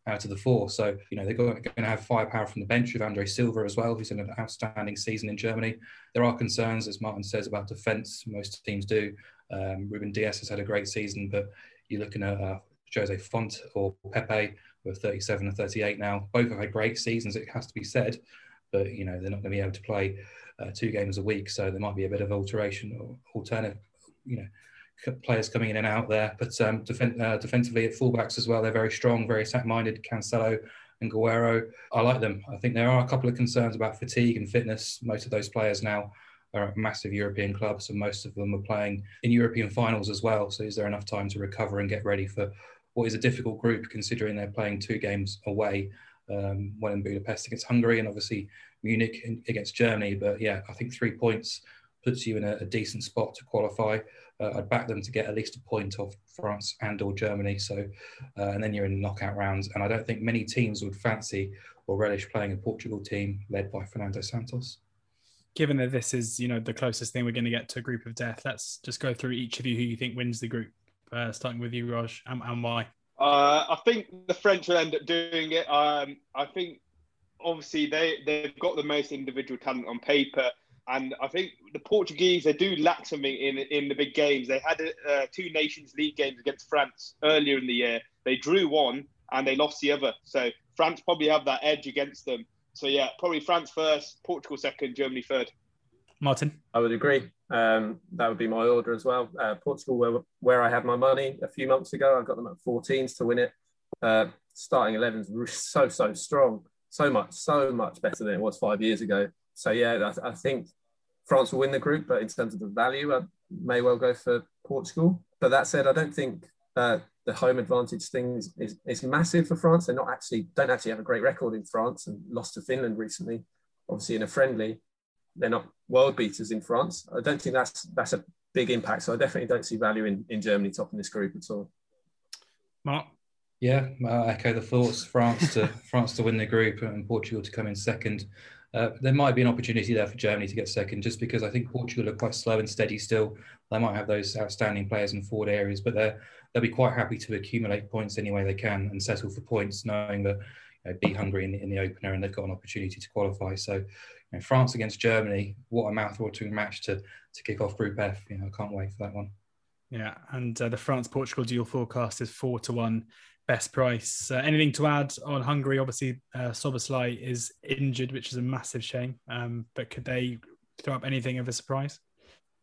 out of the four. So you know they're going to have firepower from the bench with Andre Silva as well, who's in an outstanding season in Germany. There are concerns, as Martin says, about defence. Most teams do. Um, Ruben Dias has had a great season, but you're looking at uh, Jose Fonte or Pepe, who are 37 and 38 now. Both have had great seasons, it has to be said, but you know they're not going to be able to play uh, two games a week, so there might be a bit of alteration or alternative, you know, players coming in and out there. But um, defen- uh, defensively at fullbacks as well, they're very strong, very attack-minded. Cancelo and Guerreiro, I like them. I think there are a couple of concerns about fatigue and fitness. Most of those players now are at massive European clubs, and most of them are playing in European finals as well. So is there enough time to recover and get ready for what is a difficult group considering they're playing two games away, um, one in Budapest against Hungary and obviously Munich in, against Germany. But yeah, I think three points puts you in a, a decent spot to qualify. Uh, I'd back them to get at least a point off France and or Germany. So, uh, and then you're in knockout rounds. And I don't think many teams would fancy or relish playing a Portugal team led by Fernando Santos. Given that this is, you know, the closest thing we're going to get to a group of death, let's just go through each of you who you think wins the group uh, starting with you, Raj, and, and why? Uh, I think the French will end up doing it. Um, I think obviously they they've got the most individual talent on paper. And I think the Portuguese they do lack something in in the big games. They had uh, two Nations League games against France earlier in the year. They drew one and they lost the other. So France probably have that edge against them. So yeah, probably France first, Portugal second, Germany third. Martin, I would agree. Um, that would be my order as well. Uh, Portugal, where, where I had my money a few months ago, I got them at 14s to win it. Uh, starting 11s so so strong, so much so much better than it was five years ago. So yeah, I, I think France will win the group, but in terms of the value, I may well go for Portugal. But that said, I don't think uh, the home advantage thing is, is, is, massive for France. They're not actually don't actually have a great record in France and lost to Finland recently, obviously in a friendly. They're not world beaters in France. I don't think that's that's a big impact. So I definitely don't see value in, in Germany topping this group at all. Mark. Yeah, I echo the thoughts. France to France to win the group and Portugal to come in second. Uh, there might be an opportunity there for Germany to get second, just because I think Portugal are quite slow and steady still. They might have those outstanding players in forward areas, but they're they'll be quite happy to accumulate points any way they can and settle for points, knowing that you know, beat Hungary in the, in the opener and they've got an opportunity to qualify. So, you know, France against Germany, what a mouth-watering match to to kick off Group F. You know, I can't wait for that one. Yeah, and uh, the France Portugal dual forecast is four to one best price. Uh, anything to add on Hungary? Obviously, uh, Szoboszlai is injured, which is a massive shame. Um, but could they throw up anything of a surprise?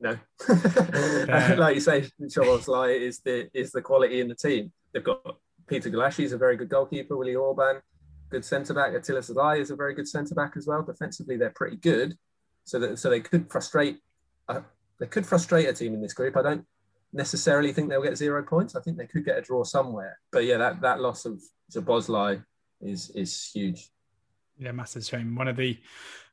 No, uh, like you say, Szoboszlai is the is the quality in the team. They've got Peter Gulácsi is a very good goalkeeper. Willi Orban, good centre back. Attila Szalai is a very good centre back as well. Defensively, they're pretty good. So that so they could frustrate. Uh, they could frustrate a team in this group. I don't necessarily think they'll get zero points. I think they could get a draw somewhere. But yeah, that, that loss of Szoboszlai is is huge. Yeah, massive shame. One of the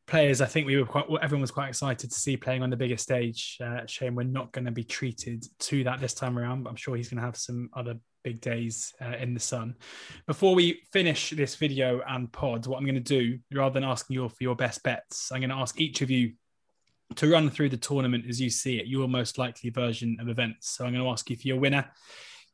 players I think we were quite everyone was quite excited to see playing on the biggest stage. Uh, shame we're not going to be treated to that this time around, but I'm sure he's going to have some other big days uh, in the sun. Before we finish this video and pod, what I'm going to do, rather than asking you for your best bets, I'm going to ask each of you to run through the tournament as you see it, your most likely version of events. So I'm going to ask you for your winner,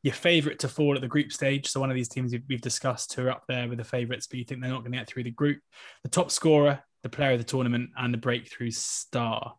your favourite to fall at the group stage. So one of these teams we've discussed who are up there with the favourites, but you think they're not going to get through the group, the top scorer, the player of the tournament, and the breakthrough star.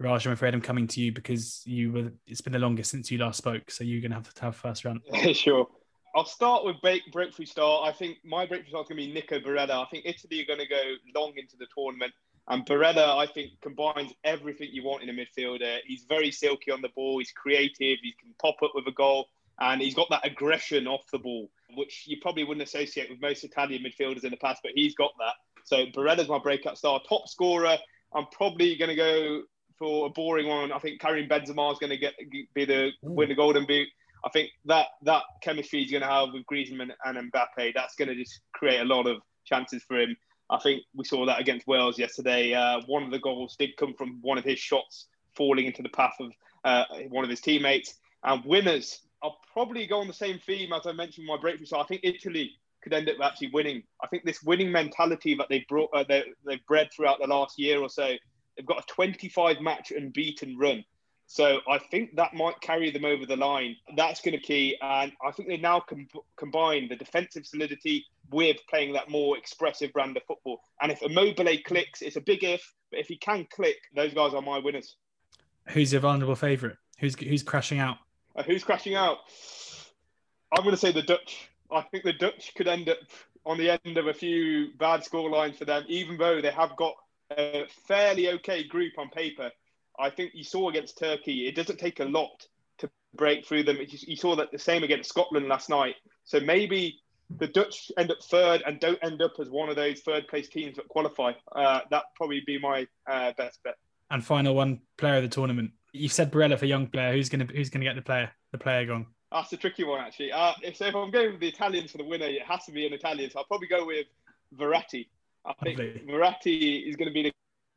Raj, I'm afraid I'm coming to you because you were. It's been the longest since you last spoke, so you're going to have to have first round. sure. I'll start with break, breakthrough star. I think my breakthrough star is going to be Nico Barella. I think Italy are going to go long into the tournament. And Barella, I think, combines everything you want in a midfielder. He's very silky on the ball. He's creative. He can pop up with a goal, and he's got that aggression off the ball, which you probably wouldn't associate with most Italian midfielders in the past. But he's got that. So Barella's my breakout star. Top scorer, I'm probably going to go for a boring one. I think Karim Benzema is going to get be the win the Golden Boot. I think that that chemistry he's going to have with Griezmann and Mbappe, that's going to just create a lot of chances for him. I think we saw that against Wales yesterday. Uh, one of the goals did come from one of his shots falling into the path of uh, one of his teammates. And winners, I'll probably go on the same theme as I mentioned my breakthrough. So I think Italy could end up actually winning. I think this winning mentality that they brought, uh, they, they've bred throughout the last year or so, they've got a 25 match unbeaten run. So I think that might carry them over the line. That's going to key, and I think they now com- combine the defensive solidity with playing that more expressive brand of football. And if Immobile clicks, it's a big if, but if he can click, those guys are my winners. Who's your vulnerable favourite? Who's who's crashing out? Uh, who's crashing out? I'm going to say the Dutch. I think the Dutch could end up on the end of a few bad score lines for them, even though they have got a fairly okay group on paper. I think you saw against Turkey, it doesn't take a lot to break through them. You saw that the same against Scotland last night. So maybe the Dutch end up third and don't end up as one of those third place teams that qualify. Uh, that probably be my uh, best bet. And final one, player of the tournament. You've said Barella for young player. Who's gonna who's gonna get the player the player gone? That's a tricky one actually. Uh, if, so if I'm going with the Italians for the winner, it has to be an Italian. So I'll probably go with Verratti. I think Lovely. Verratti is going to be the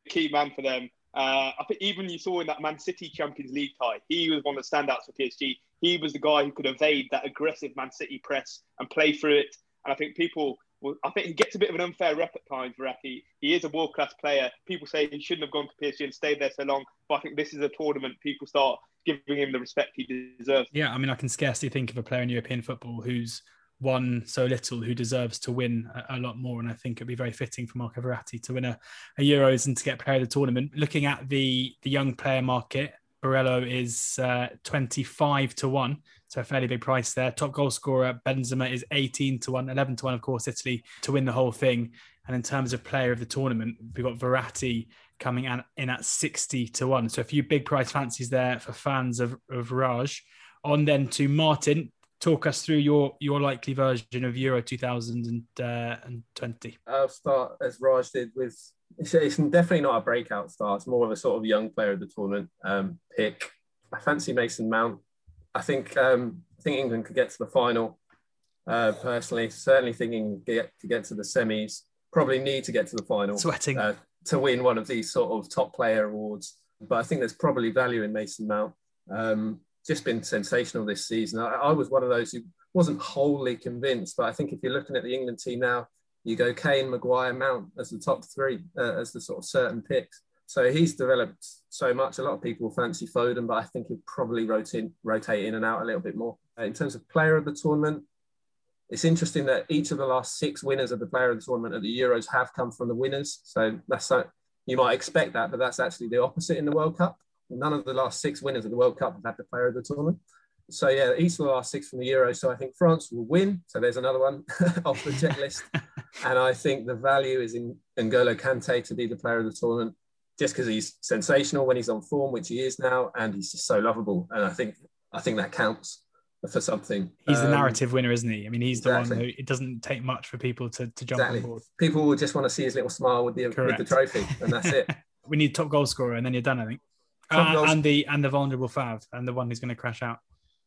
key man for them. Uh, I think even you saw in that Man City Champions League tie, he was one of the standouts for PSG. He was the guy who could evade that aggressive Man City press and play through it. And I think people, will, I think he gets a bit of an unfair rep at times, Verratti. He is a world class player. People say he shouldn't have gone to PSG and stayed there so long. But I think this is a tournament people start giving him the respect he deserves. Yeah, I mean, I can scarcely think of a player in European football who's won so little who deserves to win a, a, lot more. And I think it'd be very fitting for Marco Verratti to win a, a, Euros and to get player of the tournament. Looking at the the young player market, Barella is uh, 25 to 1. So a fairly big price there. Top goal scorer, Benzema, is 18 to 1, 11 to 1, of course, Italy to win the whole thing. And in terms of player of the tournament, we've got Verratti coming in at 60 to 1. So a few big price fancies there for fans of, of Raj. On then to Martin. Talk us through your your likely version of Euro 2020. I'll start as Raj did with it's, it's, definitely not a breakout star. It's more of a sort of young player of the tournament um, pick. I fancy Mason Mount. I think um, I think England could get to the final. Uh, personally, certainly thinking get to get to the semis. Probably need to get to the final. Sweating. Uh, to win one of these sort of top player awards. But I think there's probably value in Mason Mount. Um, just been sensational this season. I, I, was one of those who wasn't wholly convinced, but I think if you're looking at the England team now, you go Kane, Maguire, Mount as the top three, uh, as the sort of certain picks. So he's developed so much. A lot of people fancy Foden, but I think he'll probably rotate, rotate in and out a little bit more. Uh, in terms of player of the tournament, it's interesting that each of the last six winners of the player of the tournament at the Euros have come from the winners. So that's you might expect that, but that's actually the opposite in the World Cup. None of the last six winners of the World Cup have had the player of the tournament. So yeah, each of the last six from the Euro. So I think France will win. So there's another one off the checklist. and I think the value is in N'Golo Kante to be the player of the tournament, just because he's sensational when he's on form, which he is now, and he's just so lovable. And I think I think that counts for something. He's um, the narrative winner, isn't he? I mean, he's exactly. the one who it doesn't take much for people to, to jump exactly. on board. People will just want to see his little smile with the with the trophy, and that's it. we need top goal scorer, and then you're done. I think. Uh, and the and the vulnerable Fav, and the one who's going to crash out.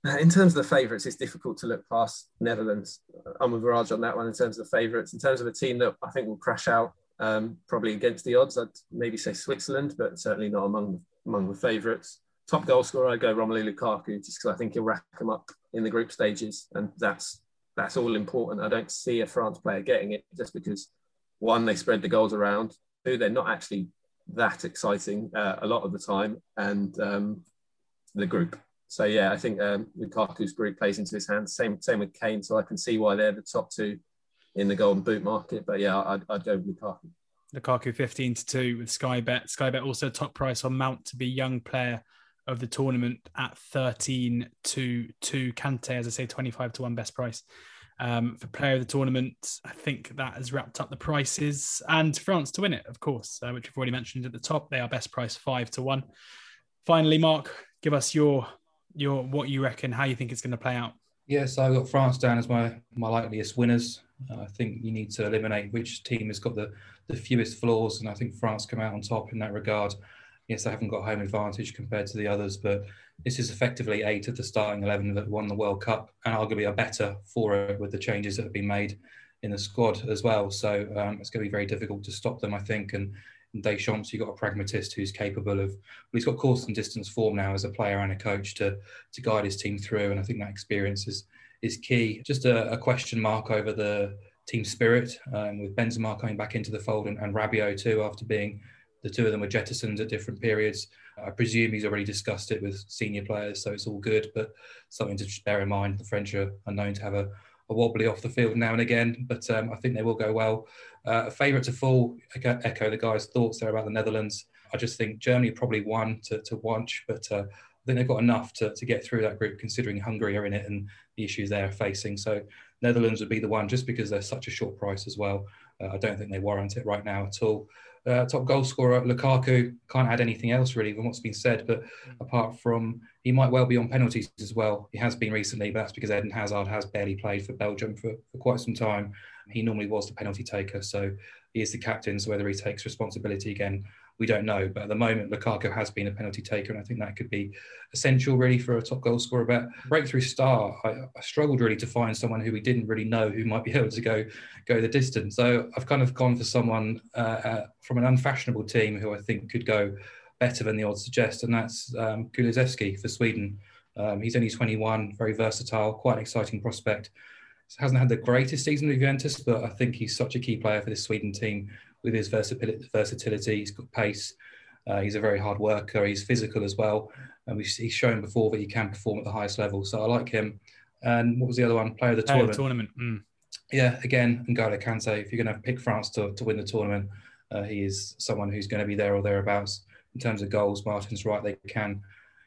Uh, in terms of the favourites, it's difficult to look past Netherlands. I'm with Raj on that one in terms of the favourites. In terms of a team that I think will crash out, um, probably against the odds, I'd maybe say Switzerland, but certainly not among among the favourites top goal scorer, I go Romelu Lukaku just because I think he'll rack them up in the group stages, and that's that's all important. I don't see a France player getting it just because one they spread the goals around, two they're not actually that exciting uh, a lot of the time, and um, the group. So yeah, I think um, Lukaku's group plays into his hands. Same same with Kane, so I can see why they're the top two in the Golden Boot market. But yeah, I'd, I'd go with Lukaku. Lukaku 15 to 2 with Sky Bet. Sky Bet also top price on Mount to be young player of the tournament at 13 to 2. Kante, as I say, 25 to 1 best price. Um, for player of the tournament, I think that has wrapped up the prices. And France to win it, of course, uh, which we've already mentioned at the top. They are best price 5 to 1. Finally, Mark, give us your your what you reckon, how you think it's going to play out. Yes, I've got France down as my, my likeliest winners. Uh, I think you need to eliminate which team has got the, the fewest flaws, and I think France come out on top in that regard yes, they haven't got home advantage compared to the others, but this is effectively eight of the starting 11 that won the World Cup and arguably are better for it with the changes that have been made in the squad as well. So um, it's going to be very difficult to stop them, I think. And Deschamps, you've got a pragmatist who's capable of, well, he's got course and distance form now as a player and a coach to, to guide his team through. And I think that experience is, is key. Just a, a question mark over the team spirit um, with Benzema coming back into the fold and, and Rabiot too after being the two of them were jettisoned at different periods. I presume he's already discussed it with senior players, so it's all good. But something to bear in mind: the French are, known to have a, a, wobbly off the field now and again, but um, I think they will go well. Uh, a favourite to fall. Echo the guys' thoughts there about the Netherlands. I just think Germany probably won to, to watch, but uh, I think they've got enough to, to get through that group, considering Hungary are in it and the issues they're facing. So Netherlands would be the one, just because they're such a short price as well. Uh, I don't think they warrant it right now at all. Uh, top goal scorer Lukaku can't add anything else really than what's been said, but apart from he might well be on penalties as well. He has been recently, but that's because Eden Hazard has barely played for Belgium for, for quite some time. He normally was the penalty taker, so he is the captain. So whether he takes responsibility again we don't know. But at the moment, Lukaku has been a penalty taker, and I think that could be essential really for a top goal scorer. But breakthrough star, I, I, struggled really to find someone who we didn't really know who might be able to go go the distance. So I've kind of gone for someone uh, uh, from an unfashionable team who I think could go better than the odds suggest, and that's um, for Sweden. Um, he's only 21, very versatile, quite an exciting prospect. Hasn't had the greatest season with Juventus, but I think he's such a key player for this Sweden team with his versatility. He's got pace. Uh, he's a very hard worker. He's physical as well. And he's shown before that he can perform at the highest level. So I like him. And what was the other one? Player of the Player of tournament. the tournament. Mm. Yeah, again, N'Golo Kante. If you're going to pick France to, to win the tournament, uh, he is someone who's going to be there or thereabouts. In terms of goals, Martin's right; they can,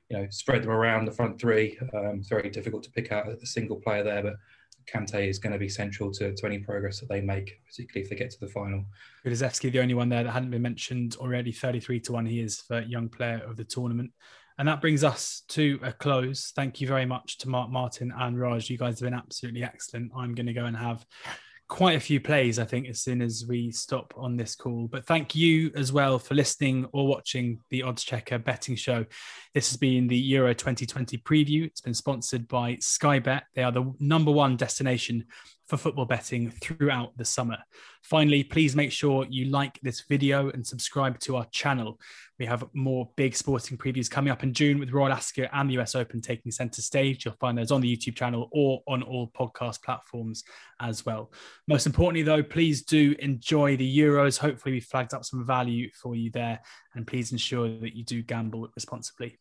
you know, spread them around the front three. Um, it's very difficult to pick out a single player there, but Kante is going to be central to, to any progress that they make, particularly if they get to the final. Kulusevski, the only one there that hadn't been mentioned already, 33 to 1 he is for young player of the tournament. And that brings us to a close. Thank you very much to Mark Martin and Raj. You guys have been absolutely excellent. I'm going to go and have quite a few plays, I think, as soon as we stop on this call. But thank you as well for listening or watching the oddschecker betting show. This has been the Euro 2020 preview. It's been sponsored by Sky Bet. They are the number one destination for football betting throughout the summer. Finally, please make sure you like this video and subscribe to our channel. We have more big sporting previews coming up in June with Royal Ascot and the US Open taking center stage. You'll find those on the YouTube channel or on all podcast platforms as well. Most importantly, though, please do enjoy the Euros. Hopefully, we flagged up some value for you there. And please ensure that you do gamble responsibly.